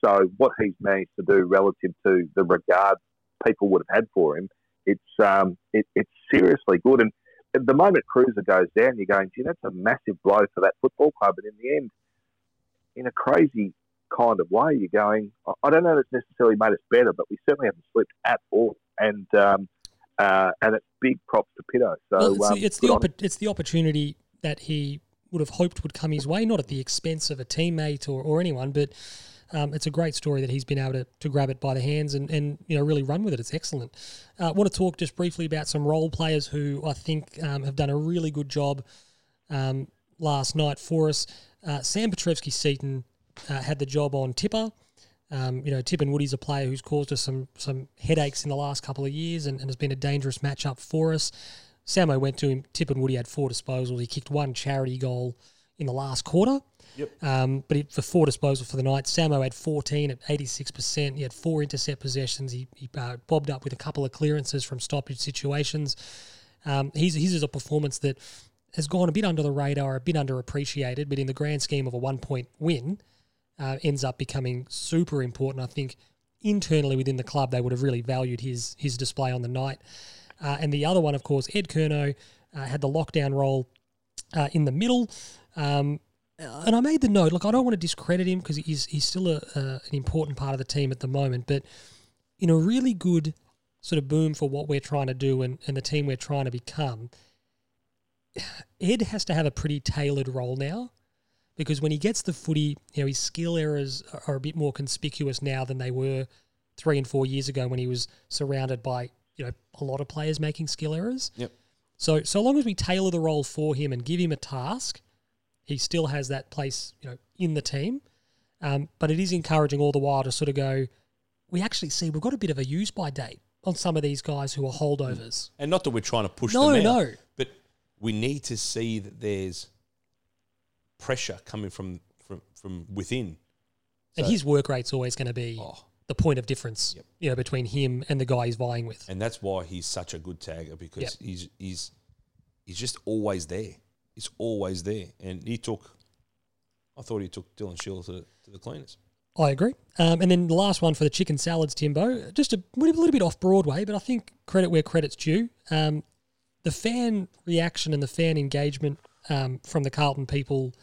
So what he's managed to do relative to the regard people would have had for him, it's um, it, it's seriously good. And the moment Kreuzer goes down, you're going, gee, that's a massive blow for that football club. And in the end, in a crazy kind of way, you're going, I don't know that it's necessarily made us better, but we certainly haven't slipped at all. And um, uh, and it's big props to Pitto. So well, it's, um, it's the it's the opportunity that he would have hoped would come his way, not at the expense of a teammate or, or anyone, but um, it's a great story that he's been able to, to grab it by the hands and, and you know really run with it. It's excellent. I uh, want to talk just briefly about some role players who I think um, have done a really good job um, last night for us. Uh, Sam Petrevski Seton uh, had the job on Tipper. Um, you know, Tip and Woody's a player who's caused us some some headaches in the last couple of years and, and has been a dangerous matchup for us. Samo went to him. Tip and Woody had four disposals. He kicked one charity goal in the last quarter. Yep. Um, but he, for four disposals for the night, Samo had 14 at 86%. He had four intercept possessions. He, he uh, bobbed up with a couple of clearances from stoppage situations. Um, he's, his is a performance that has gone a bit under the radar, a bit underappreciated, but in the grand scheme of a one point win, uh, ends up becoming super important. I think internally within the club, they would have really valued his his display on the night. Uh, and the other one, of course, Ed Curnow uh, had the lockdown role uh, in the middle. Um, and I made the note. Look, I don't want to discredit him because he's he's still a, an important part of the team at the moment. But in a really good sort of boom for what we're trying to do and, and the team we're trying to become, Ed has to have a pretty tailored role now because when he gets the footy, you know, his skill errors are a bit more conspicuous now than they were three and four years ago when he was surrounded by, you know, a lot of players making skill errors. Yep. So so long as we tailor the role for him and give him a task, he still has that place, you know, in the team. Um, but it is encouraging all the while to sort of go, we actually see we've got a bit of a use by date on some of these guys who are holdovers. And not that we're trying to push No, them out, no. but we need to see that there's pressure coming from from from within. And his work rate's always going to be Oh. the point of difference, Yep. you know, between him and the guy he's vying with. and that's why he's such a good tagger because Yep. he's he's he's just always there. He's always there, and he took. I thought he took Dylan Shiel to, to the cleaners. I agree. Um, and then the last one for the chicken salads, Timbo, just a little, little bit off Broadway, but I think credit where credit's due. Um, the fan reaction and the fan engagement um, from the Carlton people,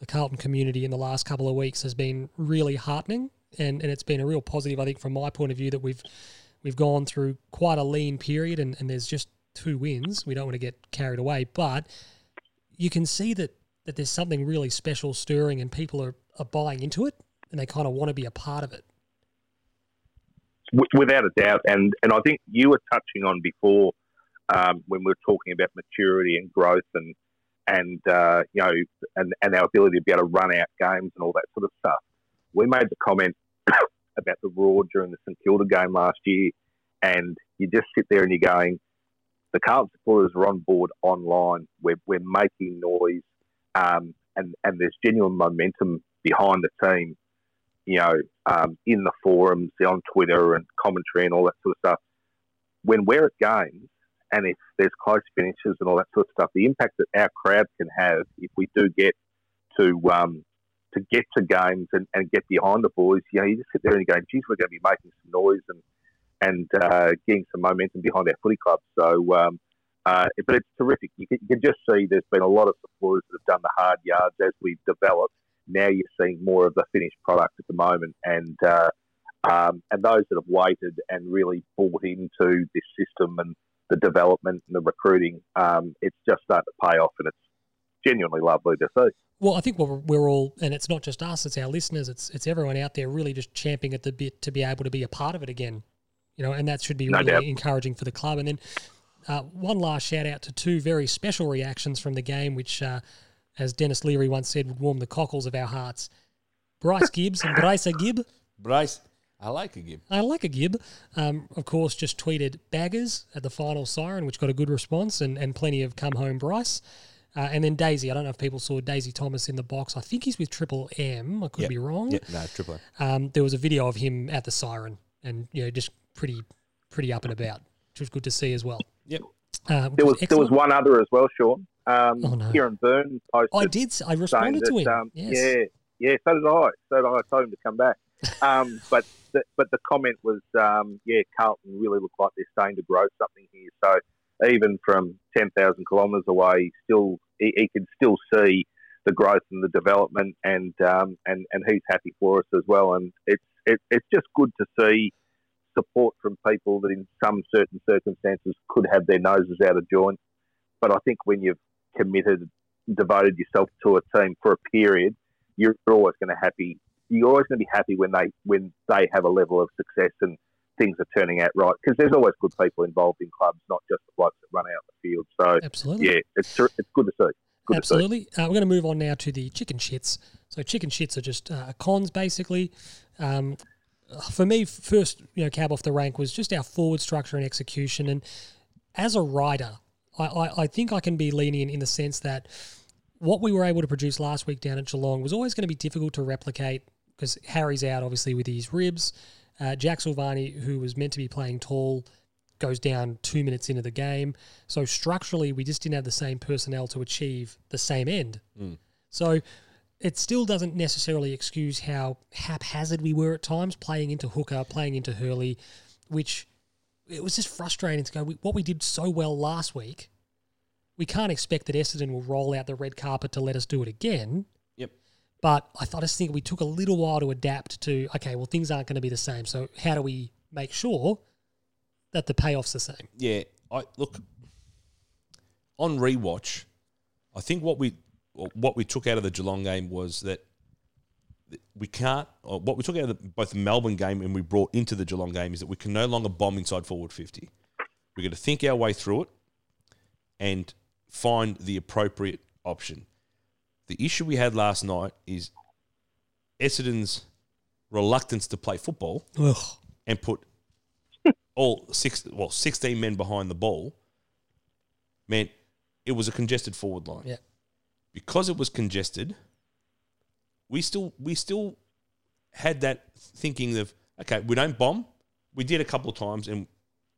the Carlton community in the last couple of weeks has been really heartening, and, and it's been a real positive, I think, from my point of view, that we've we've gone through quite a lean period, and, and there's just two wins. We don't want to get carried away, but you can see that that there's something really special stirring, and people are, are buying into it, and they kind of want to be a part of it. Without a doubt. And and I think you were touching on before um, when we were talking about maturity and growth and and uh, you know and, and our ability to be able to run out games and all that sort of stuff. We made the comment about the roar during the St Kilda game last year, and you just sit there and you're going, the Carlton supporters are on board online. We're we're making noise, um, and and there's genuine momentum behind the team you know, um, in the forums, on Twitter and commentary and all that sort of stuff. When we're at games and if there's close finishes and all that sort of stuff, the impact that our crowd can have if we do get to um, to get to games and, and get behind the boys, you know, you just sit there and you go, geez, we're going to be making some noise and and uh, getting some momentum behind our footy club. So, um, uh, but it's terrific. You can, you can just see there's been a lot of supporters that have done the hard yards as we've developed now you're seeing more of the finished product at the moment, and uh, um, and those that have waited and really bought into this system and the development and the recruiting, um, it's just starting to pay off, and it's genuinely lovely to see. Well, I think we're, we're all, and it's not just us; it's our listeners, it's it's everyone out there really just champing at the bit to be able to be a part of it again, you know, and that should be No really doubt. encouraging for the club. And then uh, one last shout out to two very special reactions from the game, which, uh, as Denis Leary once said, would warm the cockles of our hearts. Bryce Gibbs and Bryce Gibb. Bryce, I like a Gib. I like a Gib. Um, of course, just tweeted baggers at the final siren, which got a good response and, and plenty of come home Bryce. Uh, and then Daisy. I don't know if people saw Daisy Thomas in the box. I think he's with Triple M. I could Yep. be wrong. Yeah, no, triple. A. Um, there was a video of him at the siren and you know just pretty pretty up and about, which was good to see as well. Yep. Uh, There was there was one other as well, Sean. Um, Oh, no. Kieran Byrne posted. I did. I saying responded to that, him. um, yes. Yeah, yeah. So did I. So did I. I told him to come back. Um, but the, but the comment was, um, yeah, Carlton really look like they're starting to grow something here. So even from ten thousand kilometres away, still he, he can still see the growth and the development, and um, and and he's happy for us as well. And it's it, it's just good to see support from people that in some certain circumstances could have their noses out of joint. But I think when you've committed, devoted yourself to a team for a period, you're always going to happy. You're always going to be happy when they when they have a level of success and things are turning out right. Because there's always good people involved in clubs, not just the blokes that run out the field. So Absolutely. yeah, it's it's good to see. Good to see. Absolutely. Uh, we're going to move on now to the chicken shits. So chicken shits are just uh, cons, basically. Um, for me, first, you know, cab off the rank was just our forward structure and execution. And as a rider, I, I, I think I can be lenient in the sense that what we were able to produce last week down at Geelong was always going to be difficult to replicate because Harry's out, obviously, with his ribs. Uh, Jack Silvagni, who was meant to be playing tall, goes down two minutes into the game. So structurally, we just didn't have the same personnel to achieve the same end. So it still doesn't necessarily excuse how haphazard we were at times, playing into Hooker, playing into Hurley, which it was just frustrating to go. We, what we did so well last week, we can't expect that Essendon will roll out the red carpet to let us do it again. But I thought I just think we took a little while to adapt to. Okay, well things aren't going to be the same. So how do we make sure that the payoff's the same? Yeah, I look on rewatch. I think what we what we took out of the Geelong game was that we can't. What we took out of the, both the Melbourne game and we brought into the Geelong game is that we can no longer bomb inside forward fifty. We're going to think our way through it and find the appropriate option. The issue we had last night is Essendon's reluctance to play football Ugh. and put all six well sixteen men behind the ball meant it was a congested forward line. Yeah. Because it was congested, we still we still had that thinking of okay, we don't bomb. We did a couple of times and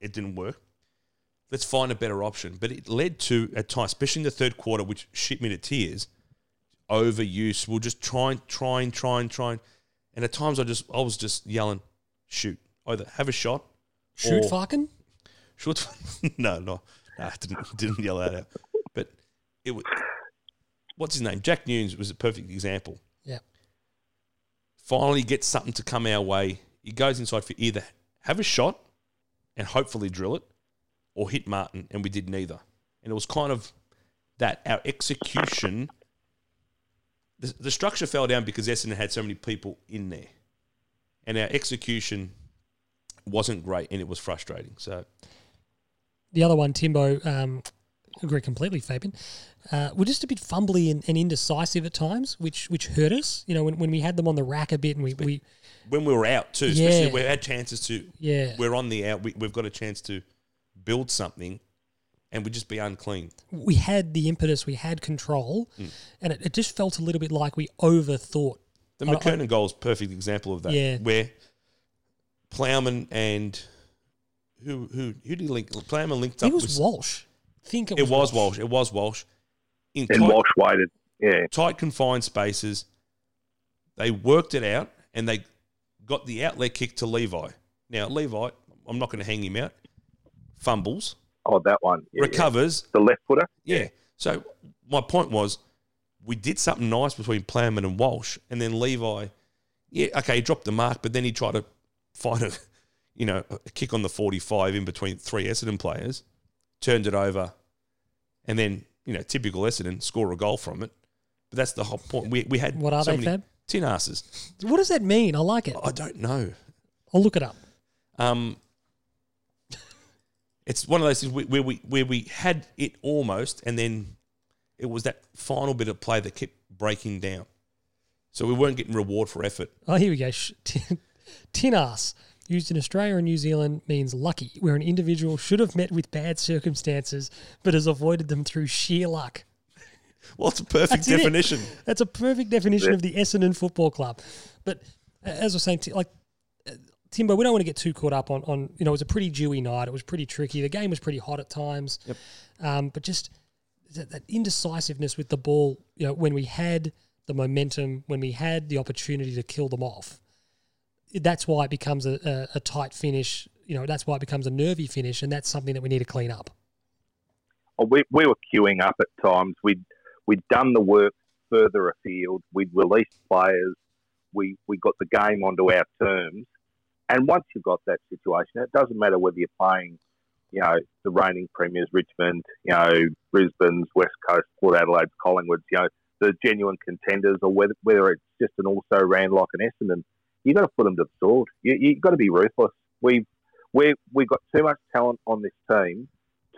it didn't work. Let's find a better option. But it led to at times, especially in the third quarter, which shit me to tears, overuse. We'll just try and try and try and try and and at times I just I was just yelling, shoot. Either have a shot Shoot Or- fucking? Should no, no, no, I didn't didn't yell that out. But it was what's his name? Jack Newnes was a perfect example. Yeah. Finally gets something to come our way. He goes inside for either have a shot and hopefully drill it, or hit Martin, and we did neither. And it was kind of that our execution. The, the structure fell down because Essendon had so many people in there, and our execution wasn't great, and it was frustrating. So The other one, Timbo, um, agree completely, Fabian. Uh, we're just a bit fumbly and, and indecisive at times, which which hurt us. You know, when, when we had them on the rack a bit and we, we when we were out too, especially Yeah. we had chances to. yeah, We're on the out. We, we've got a chance to build something, and we just be unclean. we had the impetus, we had control, Hmm. and it, it just felt a little bit like we overthought. The I- I- McKernan goal is a perfect example of that. Yeah. where Plowman and who who who did he link? Plowman linked up. It was with, Walsh. I think it it was, was Walsh. It was Walsh. In And tight, Walsh waited. Yeah. tight confined spaces, they worked it out and they got the outlet kick to Levi. Now Levi, I'm not going to hang him out. Fumbles, Oh, that one. Yeah, yeah. recovers, The left footer. Yeah. So my point was, we did something nice between Plowman and Walsh, and then Levi, yeah, okay, he dropped the mark, but then he tried to find a, you know, a kick on the forty-five in between three Essendon players, turned it over, and then you know, typical Essendon score a goal from it. But that's the whole point. We we had What are so they, many Fab? tin asses. What does that mean? I like it. I don't know. I'll look it up. Um, it's one of those things where where we where we had it almost, and then it was that final bit of play that kept breaking down. So we weren't getting reward for effort. Oh, here we go. Tin, tin ass, used in Australia and New Zealand, means lucky, where an individual should have met with bad circumstances but has avoided them through sheer luck. Well, it's a perfect That's it. definition. That's a perfect definition of the Essendon Football Club. But as I was saying, like Timbo, we don't want to get too caught up on, on you know, it was a pretty dewy night. It was pretty tricky. The game was pretty hot at times. Yep. Um, but just that, that indecisiveness with the ball, you know, when we had the momentum, when we had the opportunity to kill them off, that's why it becomes a, a, a tight finish. You know, that's why it becomes a nervy finish, and that's something that we need to clean up. Oh, we, we were queuing up at times. We'd we'd done the work further afield. We'd released players. We we got the game onto our terms. And once you've got that situation, it doesn't matter whether you're playing, you know, the reigning premiers, Richmond, you know, Brisbane's, West Coast, Port Adelaide's, Collingwood's, you know, the genuine contenders, or whether whether it's just an also ran like an Essendon. you've got to put them to the sword. You you got to be ruthless. We've we we've got too much talent on this team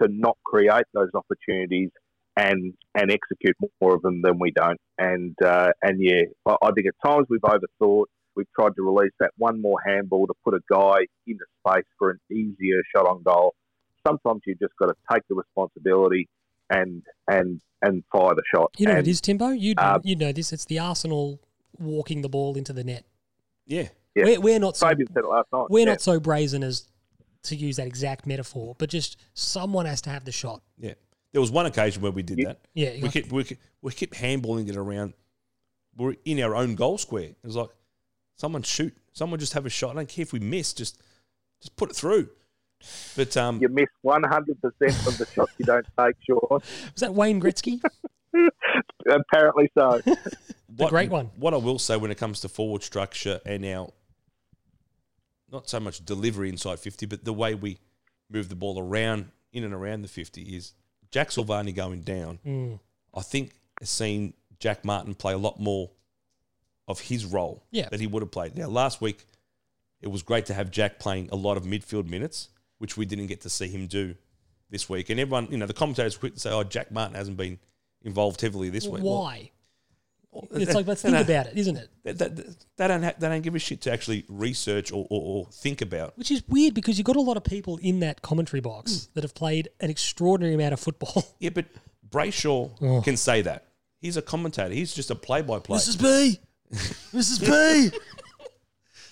to not create those opportunities and and execute more of them than we don't. And uh, and yeah, I, I think at times we've overthought. We've tried to release that one more handball to put a guy into space for an easier shot on goal. Sometimes you've just got to take the responsibility and and and fire the shot. You know what and it is, Timbo? You uh, you know this. It's the Arsenal walking the ball into the net. Yeah. Yeah. We're, we're not so said it last night. we're yeah. not so brazen as to use that exact metaphor, but just someone has to have the shot. Yeah. There was one occasion where we did You- that. Yeah, We kept, we kept we kept handballing it around. We're in our own goal square. It was like, someone shoot. Someone just have a shot. I don't care if we miss. Just just put it through. But um, You miss one hundred percent of the shots you don't take, Sean. was that Wayne Gretzky? Apparently so. what, great one. What I will say when it comes to forward structure and our not so much delivery inside fifty, but the way we move the ball around in and around the fifty is Jack Silvagni going down. Mm. I think has seen Jack Martin play a lot more of his role Yeah. that he would have played. Now, last week, it was great to have Jack playing a lot of midfield minutes, which we didn't get to see him do this week. And everyone, you know, the commentators quick to say, "Oh, Jack Martin hasn't been involved heavily this week." Well, Why? It's like let's think about it, isn't it? they, they, they don't ha- they don't give a shit to actually research or, or, or think about. Which is weird because you've got a lot of people in that commentary box Hmm. that have played an extraordinary amount of football. Yeah, but Brayshaw Oh. can say that. He's a commentator. He's just a play-by-play. This is B. Mrs. P,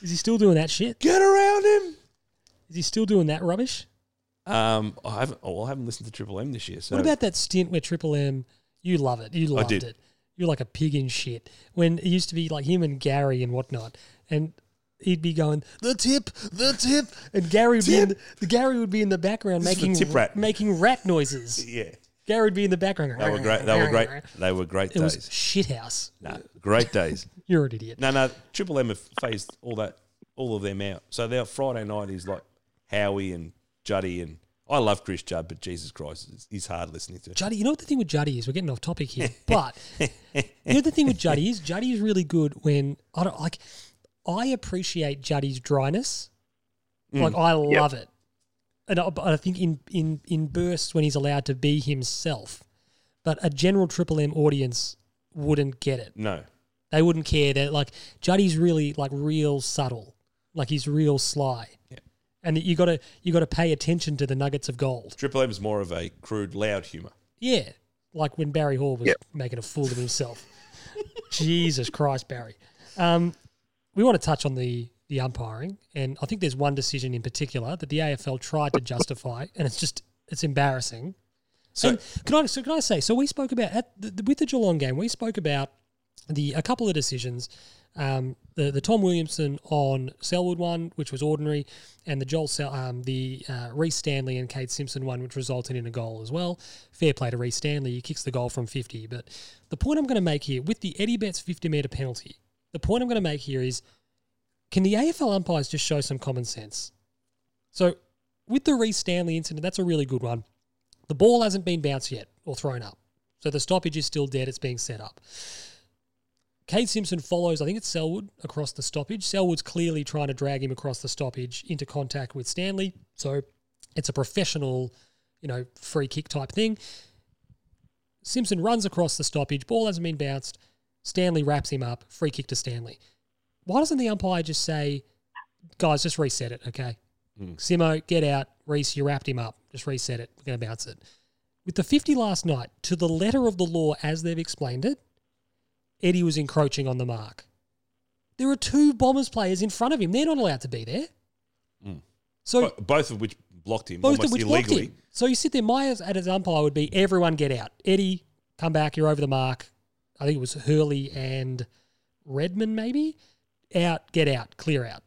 Is he still doing that shit? Get around him. Is he still doing that rubbish? Um, I haven't. Oh, I haven't listened to Triple M this year. So What about that stint where Triple M? You love it. You loved did. it. You're like a pig in shit. When it used to be like him and Gary and whatnot, and he'd be going the tip, the tip, and Gary would be in the, the Gary would be in the background This is the making tip rat. making rat noises. Yeah, Gary would be in the background. they were great. They were great. They were great It was days. shithouse. Nah, great days. You're an idiot. No, no. Triple M have phased all that, all of them out. So their Friday night is like Howie and Juddy and I love Chris Judd, but Jesus Christ, it's- he's hard listening to. Juddy, you know what the thing with Juddy is? We're getting off topic here, but you know the thing with Juddy is Juddy is really good when I don't like. I appreciate Juddy's dryness, like mm. I love it, and I, I think in in in bursts when he's allowed to be himself. But a general Triple M audience wouldn't get it. No, They wouldn't care that like Juddy's really like real subtle, like he's real sly, Yeah. and you got to you got to pay attention to the nuggets of gold. Triple M is more of a crude, loud humour. Yeah, like when Barry Hall was Yep. making a fool of himself. Jesus Christ, Barry. Um, we want to touch on the the umpiring, and I think there's one decision in particular that the AFL tried to justify, and it's just it's embarrassing. So And can I so can I say so? We spoke about at the, with the Geelong game. We spoke about the a couple of decisions. Um, the the Tom Williamson on Selwood one, which was ordinary, and the Joel Sel, um, the uh, Rhys Stanley and Kade Simpson one, which resulted in a goal as well. Fair play to Rhys Stanley. He kicks the goal from fifty. But the point I'm going to make here with the Eddie Betts fifty meter penalty, the point I'm going to make here is, can the AFL umpires just show some common sense? So with the Rhys Stanley incident, that's a really good one. The ball hasn't been bounced yet or thrown up. So the stoppage is still dead. It's being set up. Kade Simpson follows, I think it's Selwood, across the stoppage. Selwood's clearly trying to drag him across the stoppage into contact with Stanley. So it's a professional, you know, free kick type thing. Simpson runs across the stoppage. Ball hasn't been bounced. Stanley wraps him up. Free kick to Stanley. Why doesn't the umpire just say, guys, just reset it, okay? Hmm. Simo, get out. Rhys, you wrapped him up. Just reset it. We're going to bounce it. With the 50 last night, to the letter of the law as they've explained it, Eddie was encroaching on the mark. There are two Bombers players in front of him. They're not allowed to be there. Hmm. So bo- both of which blocked him both of which blocked him. So you sit there. My as as umpire would be everyone get out. Eddie, come back. You're over the mark. I think it was Hurley and Redmond maybe out. Get out. Clear out.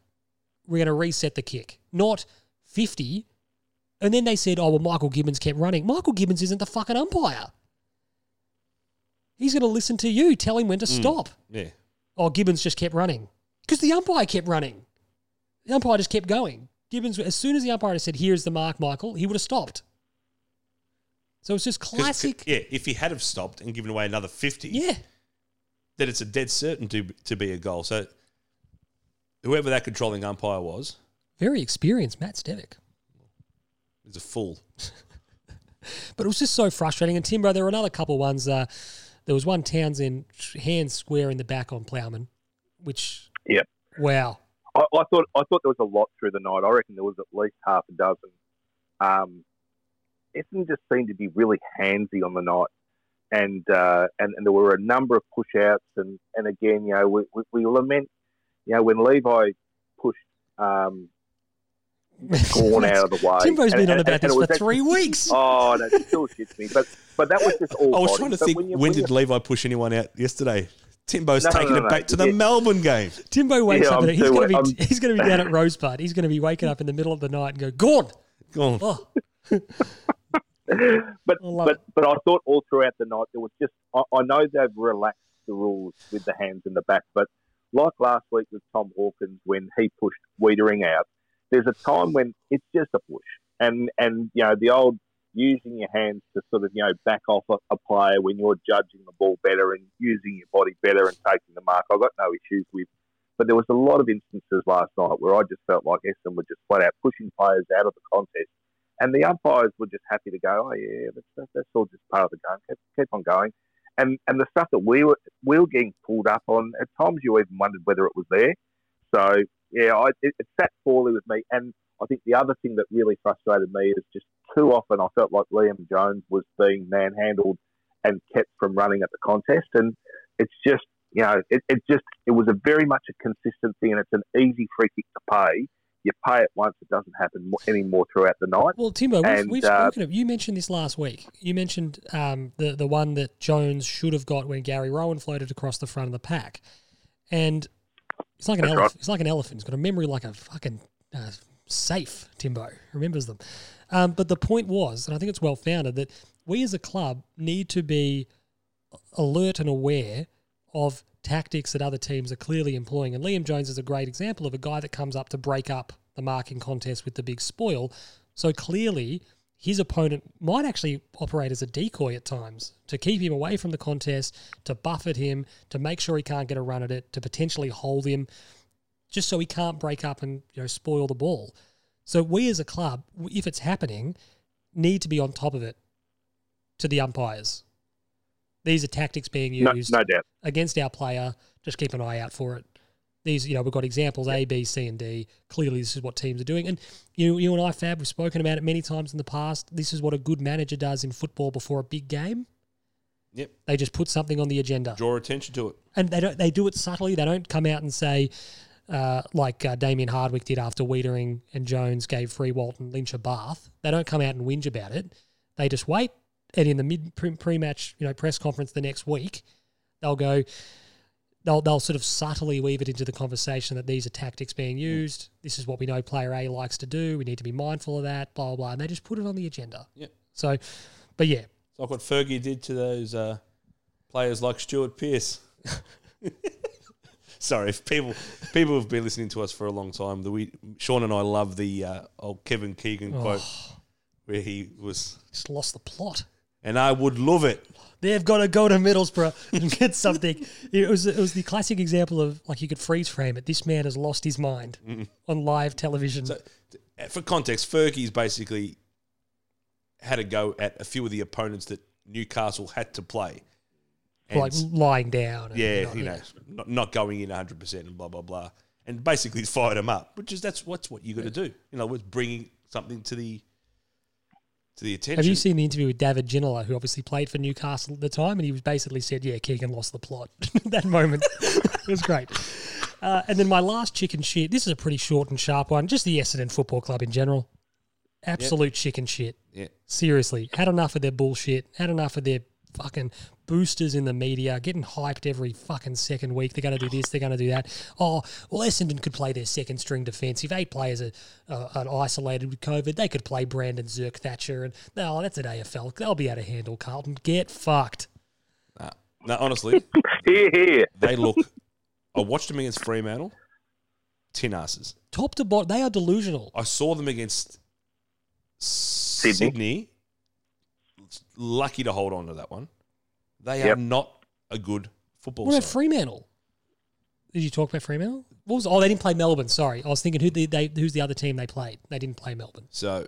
We're going to reset the kick. Not fifty. And then they said, "Oh well, Michael Gibbons kept running." Michael Gibbons isn't the fucking umpire. He's going to listen to you. Tell him when to mm. stop. Yeah, Oh, Gibbons just kept running because the umpire kept running. The umpire just kept going. Gibbons, as soon as the umpire said, "Here's the mark, Michael," he would have stopped. So it's just classic. Yeah, if he had have stopped and given away another fifty, Yeah, then it's a dead certain to to be a goal. So whoever that controlling umpire was very experienced, Matt Stevic. is a fool. But it was just so frustrating. And Timbo, there were another couple ones. Uh, there was one Townsend hand square in the back on Plowman, which Yep. wow, I, I thought I thought there was a lot through the night. I reckon there was at least half a dozen. Um, Essendon just seemed to be really handsy on the night, and uh, and, and there were a number of push outs, and, and again, you know, we, we, we lament, you know, when Levi pushed um, Gawn out of the way. Timbo's and- been on and- about and this for actually- three weeks. Oh, no, it still shits me. But but that was just all. I was body. trying to But think when, you, when when did Levi push anyone out yesterday? Timbo's No, no, taking no, it no. back to the Yeah. Melbourne game. Timbo wakes Yeah, up and he's going to be he's going to be down at Rosebud. He's going to be waking up in the middle of the night and go, "Gone." Go on. Oh, but I but it. but I thought all throughout the night there was just I, I know they've relaxed the rules with the hands in the back, but like last week with Tom Hawkins when he pushed Weitering out, there's a time when it's just a push, and and you know the old using your hands to sort of, you know, back off a, a player when you're judging the ball better and using your body better and taking the mark. I've got no issues with. But there was a lot of instances last night where I just felt like Essendon were just flat out pushing players out of the contest. And the umpires were just happy to go, oh, yeah, that's, that's all just part of the game. Keep, keep on going. And, and the stuff that we were, we were getting pulled up on, at times you even wondered whether it was there. So, yeah, I, it, it sat poorly with me. And I think the other thing that really frustrated me is just too often I felt like Liam Jones was being manhandled and kept from running at the contest. And it's just, you know, it, it just, it was a very much a consistency and it's an easy free kick to pay. You pay it once, it doesn't happen anymore throughout the night. Well, Timbo, we've, we've uh, spoken of, you mentioned this last week. You mentioned um, the, the one that Jones should have got when Gary Rowan floated across the front of the pack. And it's like an elephant. Right. It's like an elephant. It's got a memory like a fucking uh, safe. Timbo remembers them. Um, but the point was, and I think it's well founded, that we as a club need to be alert and aware of tactics that other teams are clearly employing. And Liam Jones is a great example of a guy that comes up to break up the marking contest with the big spoil. So clearly, his opponent might actually operate as a decoy at times to keep him away from the contest, to buffet him, to make sure he can't get a run at it, to potentially hold him, just so he can't break up and you know spoil the ball. So we as a club, if it's happening, need to be on top of it to the umpires. These are tactics being used no, no doubt. against our player. Just keep an eye out for it. These, you know, we've got examples A, B, C, and D. Clearly, this is what teams are doing. And you, you and I, Fab, we've spoken about it many times in the past. This is what a good manager does in football before a big game. Yep. They just put something on the agenda. Draw attention to it. And they don't. They do it subtly. They don't come out and say, uh, like uh, Damien Hardwick did after Weitering and Jones gave Riewoldt and Lynch a bath. They don't come out and whinge about it. They just wait, and in the mid pre-match, you know, press conference the next week, they'll go. They'll, they'll sort of subtly weave it into the conversation that these are tactics being used. This is what we know player A likes to do. We need to be mindful of that, blah, blah, blah. And they just put it on the agenda. Yeah. So, but yeah. It's like what Fergie did to those uh, players like Stuart Pearce. Sorry, if people people have been listening to us for a long time. The we Sean and I love the uh, old Kevin Keegan oh. quote where he was just lost the plot. And I would love it. They've got to go to Middlesbrough and get something. it was it was the classic example of like you could freeze frame it. This man has lost his mind mm on live television. So, for context, Fergie's basically had a go at a few of the opponents that Newcastle had to play and like lying down. yeah, not, you know, not, not going in 100% and blah, blah, blah. And basically fired him up, which is that's what's what you got to do. You know, with bringing something to the to the attention. Have you seen the interview with David Ginola, who obviously played for Newcastle at the time, and he was basically said, "Yeah, Keegan lost the plot." that moment, it was great. Uh, and then my last chicken shit. This is a pretty short and sharp one. Just the Essendon Football Club in general. Absolute yep. chicken shit. Yeah. Seriously, had enough of their bullshit. Had enough of their fucking boosters in the media getting hyped every fucking second week. They're going to do this, they're going to do that. Oh, well, Essendon could play their second string defence. If eight players are, uh, are isolated with COVID, they could play Brandon Zerk Thatcher. And no, that's an AFL. They'll be able to handle Carlton. Get fucked. Nah, no, honestly, they look. I watched them against Fremantle. Tin asses. Top to bottom, they are delusional. I saw them against Sydney. Sydney. Lucky to hold on to that one. They yep. are not a good football what side. about Fremantle? Did you talk about Fremantle? What was? Oh, they didn't play Melbourne. Sorry, I was thinking who they, they who's the other team they played. They didn't play Melbourne. So,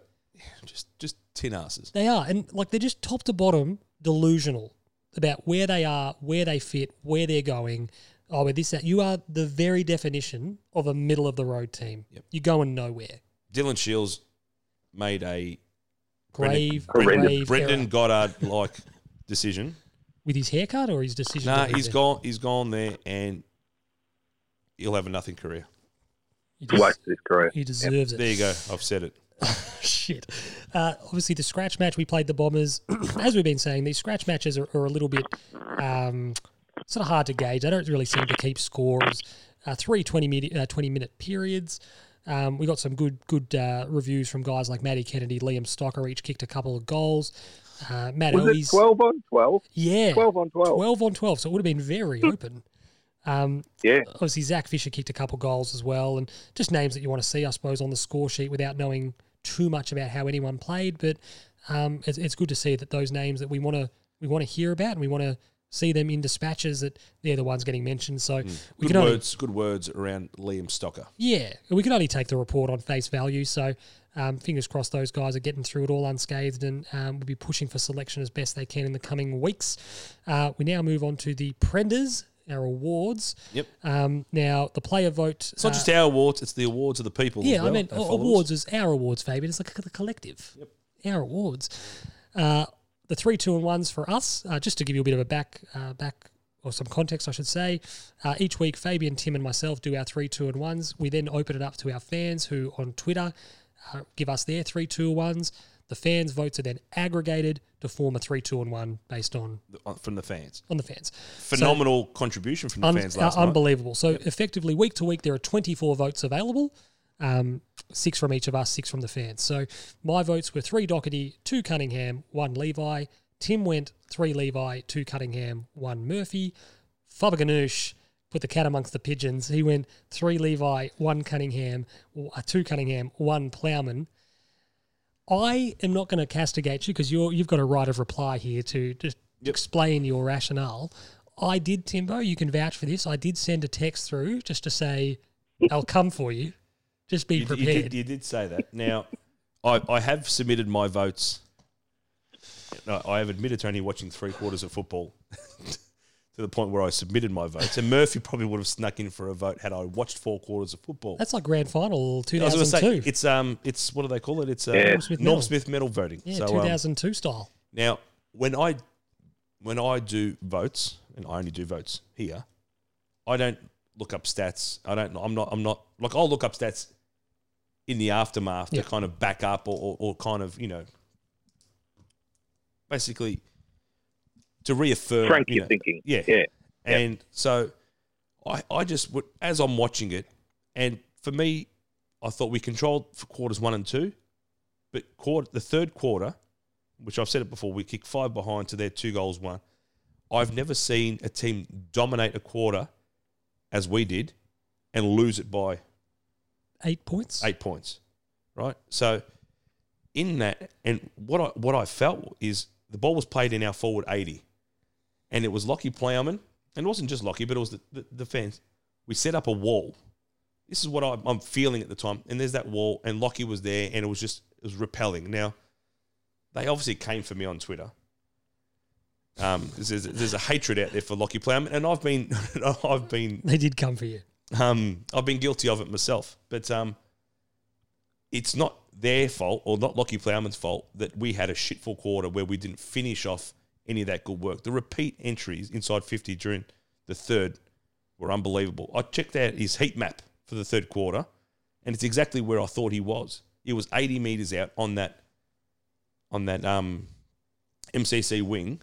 just just tin asses. They are, and like they're just top to bottom delusional about where they are, where they fit, where they're going. Oh, with this, that you are the very definition of a middle of the road team. Yep. You're going nowhere. Dylan Shiel's made a grave, Brendan, grave Brendan Goddard like decision with his haircut or his decision? No, nah, he's there? gone. He's gone there, and he'll have a nothing career. He des- wasted his career. He deserves yep. it. There you go. I've said it. Shit. Uh, obviously, the scratch match we played the Bombers. As we've been saying, these scratch matches are, are a little bit um, sort of hard to gauge. They don't really seem to keep scores. Uh, three 20 minute, uh, 20 minute periods. Um, we got some good good uh, reviews from guys like Matty Kennedy, Liam Stocker, each kicked a couple of goals. Uh, Matt was it 12 on 12? Yeah. 12 on 12. 12 on 12. So it would have been very open. Um, yeah. Obviously, Zach Fisher kicked a couple goals as well. And just names that you want to see, I suppose, on the score sheet without knowing too much about how anyone played. But um, it's, it's good to see that those names that we want to we want to hear about and we want to see them in dispatches that they're the ones getting mentioned. So we Mm. Good can only words, good words around Liam Stocker. yeah, we can only take the report on face value. So um, fingers crossed those guys are getting through it all unscathed and um, will be pushing for selection as best they can in the coming weeks. Uh, we now move on to the Prenders, our awards. Yep. Um, now, the player vote. It's not just our awards; it's the awards of the people. Yeah, as well, I mean, awards is our awards, Fabian. It's like the collective. Yep. Our awards. Uh, the three, two, and ones for us. Uh, just to give you a bit of a back, uh, back or some context, I should say. Uh, each week, Fabian, Tim, and myself do our three, two, and ones. We then open it up to our fans who on Twitter uh, give us their three, two, and ones. The fans' votes are then aggregated to form a three, two, and one based on uh, from the fans. on the fans. Phenomenal contribution from the Un- fans last uh, night. unbelievable. So effectively, week to week, there are 24 votes available. Um, six from each of us, six from the fans. So my votes were three Docherty, two Cunningham, one Levi. Tim went three Levi, two Cunningham, one Murphy. Faber Ganoush put the cat amongst the pigeons. He went three Levi, one Cunningham, uh, two Cunningham, one Plowman. I am not going to castigate you because you're you've got a right of reply here to just explain your rationale. I did, Timbo. You can vouch for this. I did send a text through just to say, "I'll come for you." Just be You, d- you prepared. did, you did say that. Now, I, I have submitted my votes. No, I have admitted to only watching three quarters of football to the point where I submitted my votes. And Murphy probably would have snuck in for a vote had I watched four quarters of football. That's like grand final I was going to 2002. say it's um it's what do they call it? It's uh, Yeah. Norm Smith medal. Norm Smith medal voting. yeah, so um, 2002 style. now when I when I do votes and I only do votes here, I don't look up stats. I don't. I'm not. I'm not like I'll look up stats in the aftermath Yeah. to kind of back up or, or, or kind of you know basically to reaffirm. Frank, you you're know, thinking. yeah. Yeah. And so I, I just would, as I'm watching it, and for me, I thought we controlled for quarters one and two, but quarter, the third quarter, which I've said it before, we kicked five behind to their two goals one. I've never seen a team dominate a quarter as we did and lose it by Eight points. eight points, right? So in that, and what I what I felt is the ball was played in our forward eighty, and it was Lockie Plowman, and it wasn't just Lockie, but it was the, the, the fans. We set up a wall. This is what I, I'm feeling at the time, and there's that wall, and Lockie was there, and it was just it was repelling. Now, they obviously came for me on Twitter. Um, there's, there's a hatred out there for Lockie Plowman, and I've been I've been They did come for you. Um, I've been guilty of it myself, but um, it's not their fault or not Lockie Plowman's fault that we had a shitful quarter where we didn't finish off any of that good work. The repeat entries inside 50 during the third were unbelievable. I checked out his heat map for the third quarter, and it's exactly where I thought he was. He was 80 meters out on that on that um, MCC wing.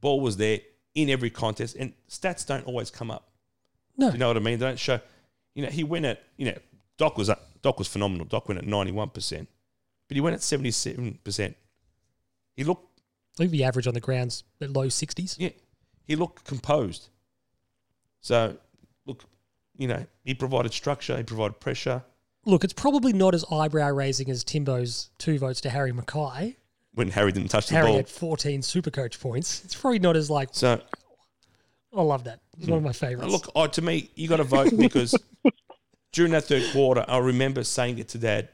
Ball was there in every contest, and stats don't always come up. No. You know what I mean? They don't show. You know, he went at you know Doc was. Doc was phenomenal. Doc went at ninety one percent, but he went at seventy seven percent. He looked I think the average on the ground's at low 60s. yeah, he looked composed. So look, you know, he provided structure. He provided pressure Look, it's probably not as eyebrow raising as Timbo's two votes to Harry McKay. when Harry didn't touch the ball. Harry had 14 super coach points. It's probably not as like, So I love that. It's one of my favorites. look, oh, to me, you got to vote because during that third quarter, I remember saying it to Dad.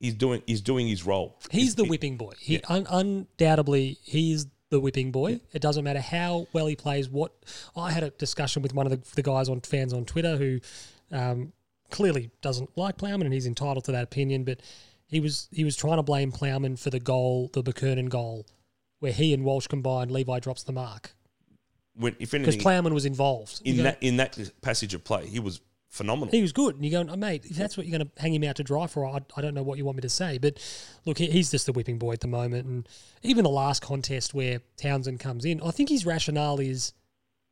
He's doing. He's doing his role. He's the whipping boy. He un- undoubtedly he is the whipping boy. It doesn't matter how well he plays. What I had a discussion with one of the, the guys on fans on Twitter who um, clearly doesn't like Plowman and he's entitled to that opinion. But he was he was trying to blame Plowman for the goal, the McKernan goal, where he and Walsh combined. Levi drops the mark When, if because anything, Plowman was involved. In that in that passage of play, he was phenomenal. he was good. And you're going, oh, mate, if that's what you're going to hang him out to dry for, I, I don't know what you want me to say. But look, he, he's just the whipping boy at the moment. And even the last contest where Townsend comes in, I think his rationale is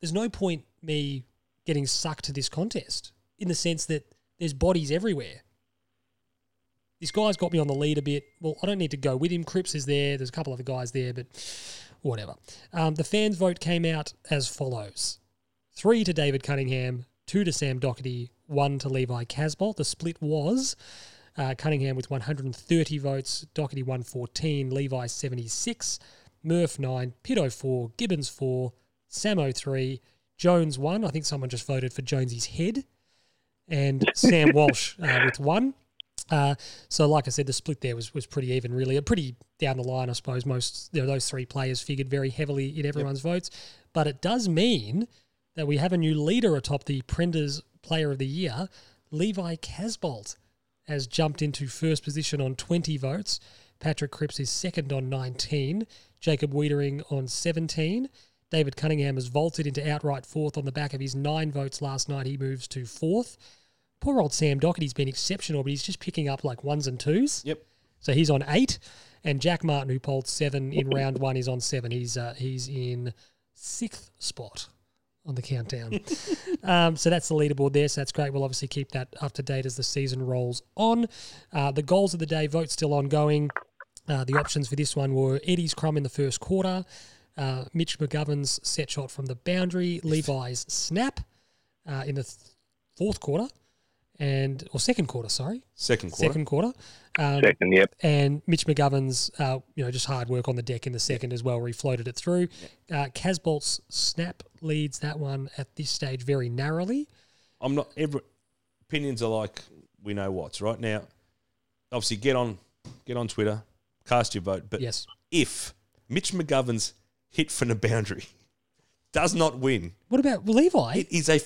there's no point me getting sucked to this contest in the sense that there's bodies everywhere. This guy's got me on the lead a bit. Well, I don't need to go with him. Cripps is there. There's a couple other guys there, but whatever. Um, the fans' vote came out as follows three to David Cunningham, two to Sam Docherty, one to Levi Casboult. The split was Uh, Cunningham with 130 votes, Docherty 114, Levi 76, Murph 9, Pitto 4, Gibbons 4, Samo 3, Jones 1. I think someone just voted for Jonesy's head. And Sam Walsh uh, with 1. Uh, so, like I said, the split there was, was pretty even, really. A pretty down the line, I suppose. Most you know, those three players figured very heavily in everyone's votes. But it does mean that we have a new leader atop the Prenders Player of the Year. Levi Casboult has jumped into first position on 20 votes. Patrick Cripps is second on 19. Jacob Weitering on 17. David Cunningham has vaulted into outright fourth on the back of his nine votes last night. He moves to fourth. Poor old Sam Docherty's been exceptional, but he's just picking up like ones and twos. Yep. So he's on eight, and Jack Martin, who polled seven in round one, is on seven. He's uh, he's in sixth spot on the countdown. um, so that's the leaderboard there. So that's great. We'll obviously keep that up to date as the season rolls on. Uh, the goals of the day vote still ongoing. Uh, the options for this one were Eddie's crumb in the first quarter, uh, Mitch McGovern's set shot from the boundary, Levi's snap uh, in the th- fourth quarter, and or second quarter, sorry, Second quarter. second quarter. Um, Second, yep. and Mitch McGovern's, uh, you know, just hard work on the deck in the second as well, where he floated it through. Uh, Casboult's snap leads that one at this stage very narrowly. I'm not. Every opinions are like we know what's right now. Obviously, get on, get on Twitter, cast your vote. But Yes. if Mitch McGovern's hit from the boundary does not win, What about Levi? it is a.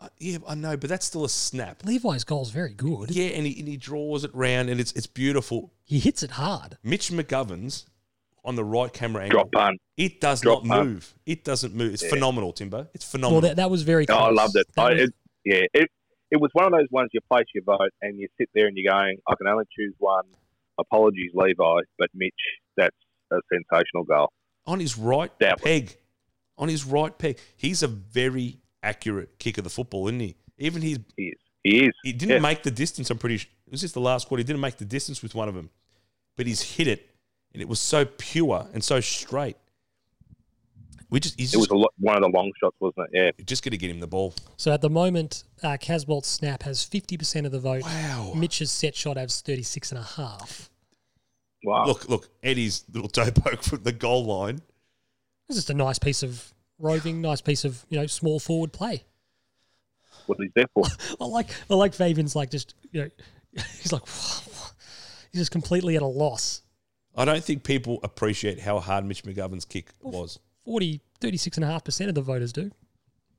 F- uh, yeah, I know, but that's still a snap. Levi's goal's very good. Yeah, and he, and he draws it round, and it's it's beautiful. He hits it hard. Mitch McGovern's on the right camera angle. Drop punt. It does Drop not punt. move. It doesn't move. It's Yeah. phenomenal, Timbo. It's Well, phenomenal. that, that was very Oh. I loved it. That I, was- it yeah, it, it was one of those ones you place your vote and you sit there and you're going, I can only choose one. Apologies, Levi, but Mitch, that's a sensational goal. on his right That was- peg. On his right peg. He's a very accurate kick of the football, isn't he? Even his He is. He is. he didn't Yeah. make the distance. I'm pretty. sure. It was just the last quarter. He didn't make the distance with one of them, but he's hit it, and it was so pure and so straight. We just he's It was just, a lo- one of the long shots, wasn't it? Yeah. just going to get him the ball. So at the moment, uh, Casboult's snap has 50% of the vote. Wow. Mitch's set shot has 36 and a half. Wow. Look, look, Eddie's little toe poke from the goal line. It's just a nice piece of roving, nice piece of, you know, small forward play. what he's there for. I like I like Fabian's like just you know he's like he's just completely at a loss. I don't think people appreciate how hard Mitch McGovern's kick was. 40, 36.5% of the voters do.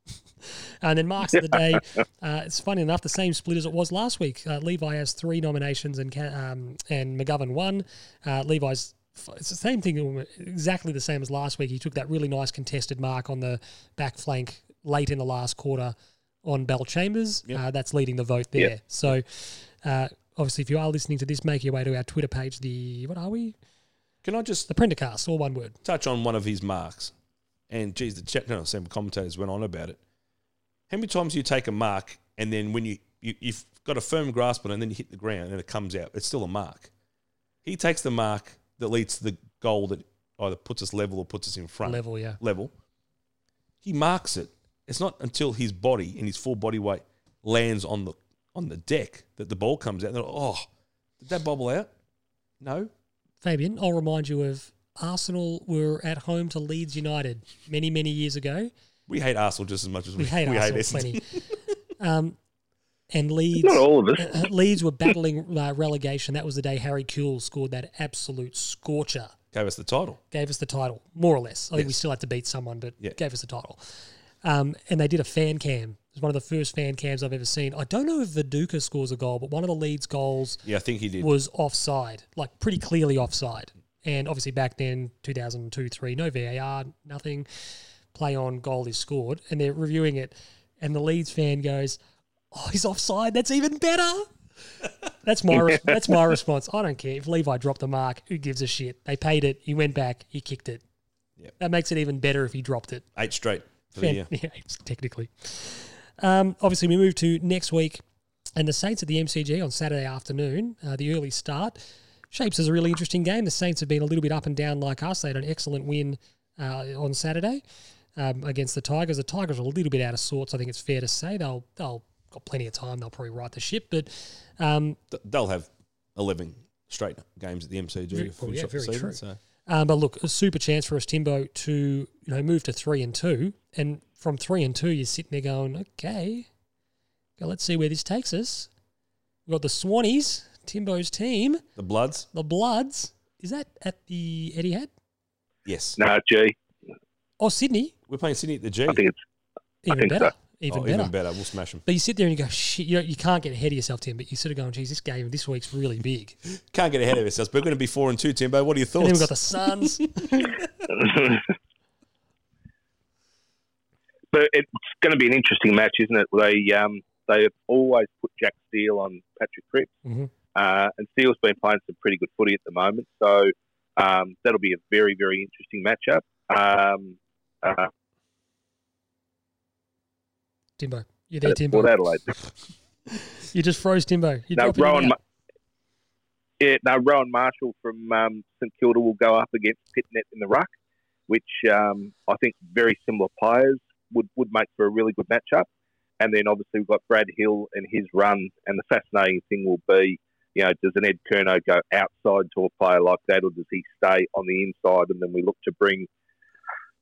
and then marks of the day, uh, it's funny enough, the same split as it was last week. Uh, Levi has three nominations and um, and McGovern one. Uh, Levi's it's the same thing, exactly the same as last week. He took that really nice contested mark on the back flank late in the last quarter on Bellchambers. Yep. Uh, that's leading the vote there. Yep. So, uh, obviously, if you are listening to this, make your way to our Twitter page. The what are we? Can I just The Prendercast, all one word. touch on one of his marks? And geez, the chat, no, some commentators went on about it. How many times do you take a mark and then when you, you you've got a firm grasp on it and then you hit the ground and it comes out, it's still a mark. He takes the mark that leads to the goal that either puts us level or puts us in front Level, yeah. level. He marks it. It's not until his body and his full body weight lands on the on the deck that the ball comes out. Like, oh, did that bobble out? No. Fabian, I'll remind you of Arsenal were at home to Leeds United many, many years ago. We hate Arsenal just as much as we, We hate we Arsenal plenty. um, and Leeds, Not all of us. uh, Leeds were battling uh, relegation. That was the day Harry Kewell scored that absolute scorcher. Gave us the title. Gave us the title, more or less. I think we still had to beat someone, but Yeah. gave us the title. Um, and they did a fan cam. It was one of the first fan cams I've ever seen. I don't know if Viduka scores a goal, but one of the Leeds goals Yeah, I think he did. was offside, like pretty clearly offside. And obviously back then, 2002 3, no VAR, nothing. Play on, goal is scored. And they're reviewing it. And the Leeds fan goes, Oh, he's offside. That's even better. That's my res- that's my response. I don't care if Levi dropped the mark. Who gives a shit? They paid it. He went back. He kicked it. Yep. That makes it even better if he dropped it. Eight straight for the year. yeah, technically. Um, obviously, we move to next week, and the Saints at the MCG on Saturday afternoon. Uh, the early start shapes as a really interesting game. The Saints have been a little bit up and down like us. They had an excellent win uh, on Saturday um, against the Tigers. The Tigers are a little bit out of sorts. I think it's fair to say they'll they'll got plenty of time. They'll probably right the ship, but um, Th- They'll have 11 straight games at the MCG. Very- well, yeah, very season, true. So Um, but look, a super chance for us, Timbo, to you know move to three and two, and from three and two, you're sitting there going, okay, go, let's see where this takes us. We've got the Swannies, Timbo's team, the Bloods, the Bloods. Is that at the Eddie Etihad? yes. No, gee, Oh, Sydney, We're playing Sydney at the G. I think it's even think better, so. Even oh, better. even better. We'll smash them. But you sit there and you go, shit, you, know, you can't get ahead of yourself, Tim. But you're sort of going, geez, this game this week's really big. Can't get ahead of ourselves. We're going to be four and two, Timbo. What are your And then we've got the Suns. but it's going to be an interesting match, isn't it? They um, they have always put Jack Steele on Patrick Cripps, Mhm. uh, and Steele's been playing some pretty good footy at the moment, so um, that'll be a very very interesting matchup. Um, uh, Timbo, you're there, Timbo. Port Adelaide. You just froze Timbo. You're No, Rowan. Ma- yeah, no, Rowan Marshall from um, St Kilda will go up against Pittonet in the ruck, which um, I think very similar players would, would make for a really good matchup. And then obviously we've got Brad Hill and his run. And the fascinating thing will be, you know, does an Ed Curnow go outside to a player like that, or does he stay on the inside? And then we look to bring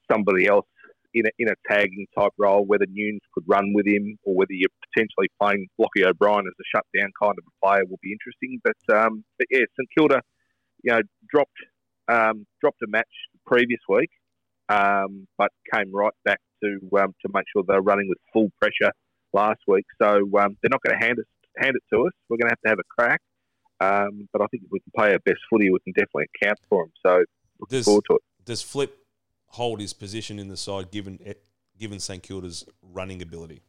somebody else in a, in a tagging type role, whether Newnes could run with him or whether you're potentially playing Lochie O'Brien as a shutdown kind of a player will be interesting. But um, but yeah, St Kilda, you know, dropped um, dropped a match the previous week, um, but came right back to um, to make sure they're running with full pressure last week. So um, they're not going to hand us hand it to us. We're going to have to have a crack. Um, but I think if we can play our best footy, we can definitely account for them. So looking Does- forward to it. Does Flip hold his position in the side given given St Kilda's running ability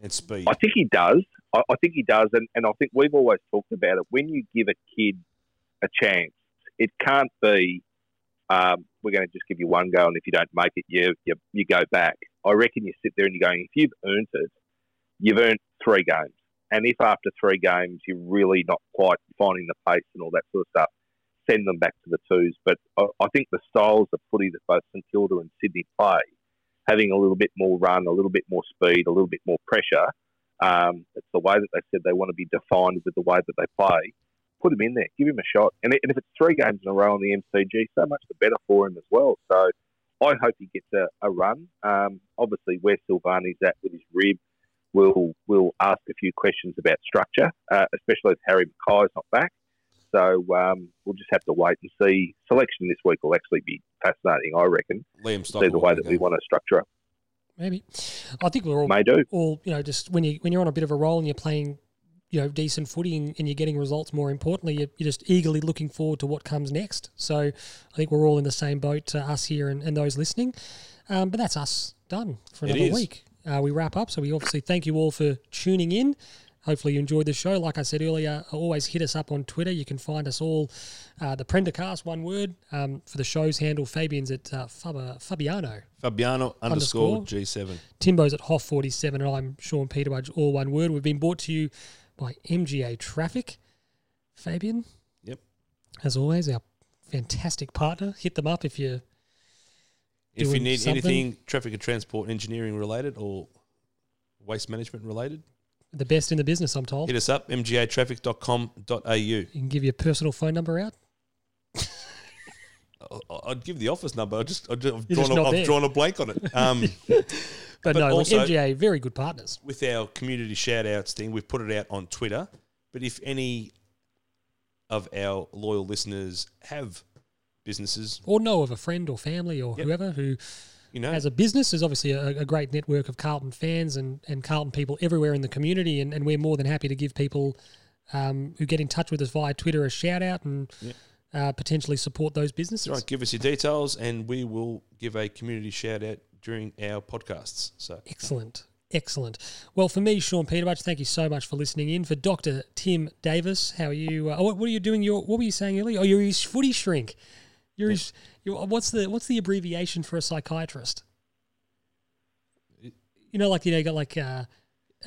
and speed? I think he does. I, I think he does, and, and I think we've always talked about it. When you give a kid a chance, it can't be um, we're going to just give you one go, and if you don't make it, you, you you go back. I reckon you sit there and you're going, if you've earned it, you've earned three games, and if after three games you're really not quite finding the pace and all that sort of stuff, send them back to the twos. But I, I think the styles of footy that both St Kilda and Sydney play, having a little bit more run, a little bit more speed, a little bit more pressure, um, it's the way that they said they want to be defined with the way that they play. Put him in there, give him a shot, and, and if it's three games in a row on the MCG, so much the better for him as well. So I hope he gets a, a run. Um, obviously, where Silvagni's at with his rib, we'll we'll ask a few questions about structure, uh, especially if Harry McKay's not back. So um, we'll just have to wait and see. Selection this week will actually be fascinating, I reckon. Liam See the way that we want to structure it. Maybe. I think we're all May do. all you know just when you when you're on a bit of a roll and you're playing you know decent footy and, and you're getting results more importantly you're, you're just eagerly looking forward to what comes next so i think we're all in the same boat uh, us here and, and those listening um, but that's us done for another week uh, we wrap up so we obviously thank you all for tuning in Hopefully you enjoyed the show. Like I said earlier, always hit us up on Twitter. You can find us all, uh, the Prendercast, one word. Um, for the show's handle, Fabian's at uh, Fab- Fabiano. Fabiano underscore Underscore. G7. Timbo's at Hoff47, and I'm Sean Peterbudge, all one word. We've been brought to you by MGA Traffic. Fabian, Yep. as always, our fantastic partner. Hit them up if you. If you need something. anything traffic and transport engineering related or waste management related, the best in the business, I'm told. hit us up, mgatraffic.com.au. You can give your personal phone number out. I'd give the office number. I just, I've, drawn a, I've drawn a blank on it. Um, But, But no, also- MGA, very good partners. with our community shout outs thing, we've put it out on Twitter. But if any of our loyal listeners have businesses, Or know of a friend or family or Yep. whoever who you know, has a business. There's obviously a, a great network of Carlton fans and, and Carlton people everywhere in the community, and, and we're more than happy to give people um, who get in touch with us via Twitter a shout out and Yep. uh, potentially support those businesses. right, give us your details and we will give a community shout out during our podcasts. So Excellent. Excellent. Well, for me, Sean Peterbudge, thank you so much for listening in. For Dr. Tim Davis, how are you? Uh, what, what are you doing? Your what were you saying earlier? Oh, you're his footy shrink. You're his. You're, what's the what's the abbreviation for a psychiatrist? You know, like you know, you got like uh,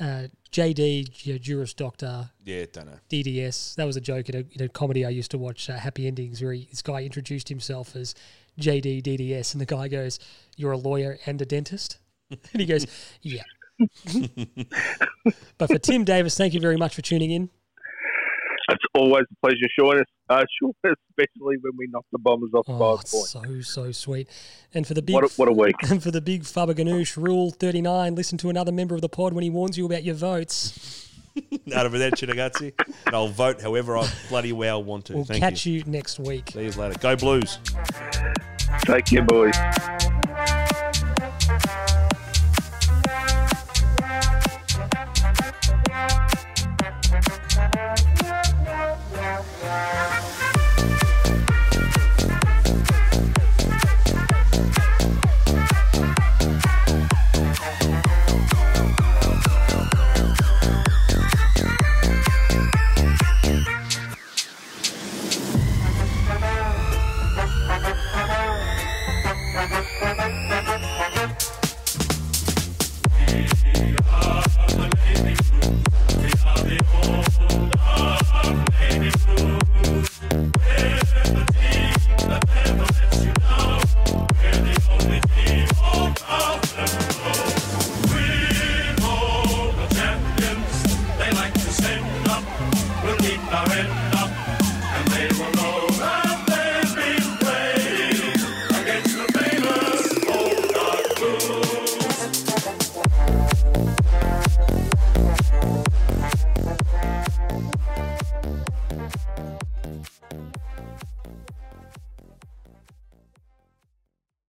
uh, JD, you know, Juris Doctor, yeah, don't know. DDS. That was a joke in a, in a comedy I used to watch, uh, Happy Endings, where he, this guy introduced himself as JD DDS, and the guy goes, "You're a lawyer and a dentist," and he goes, "Yeah." but for Tim Davis, thank you very much for tuning in. It's always a pleasure, Sean, uh, Sean especially when we knock the Bombers off Oh, five it's points. so so sweet. And for the big What a, what a week. and for the big Faber Ganoush rule thirty nine, listen to another member of the pod when he warns you about your votes. Out of that, Chinagazzi. And I'll vote however I bloody well want to. We'll Thank catch you. you next week. See you later. Go Blues. Take care, boys. They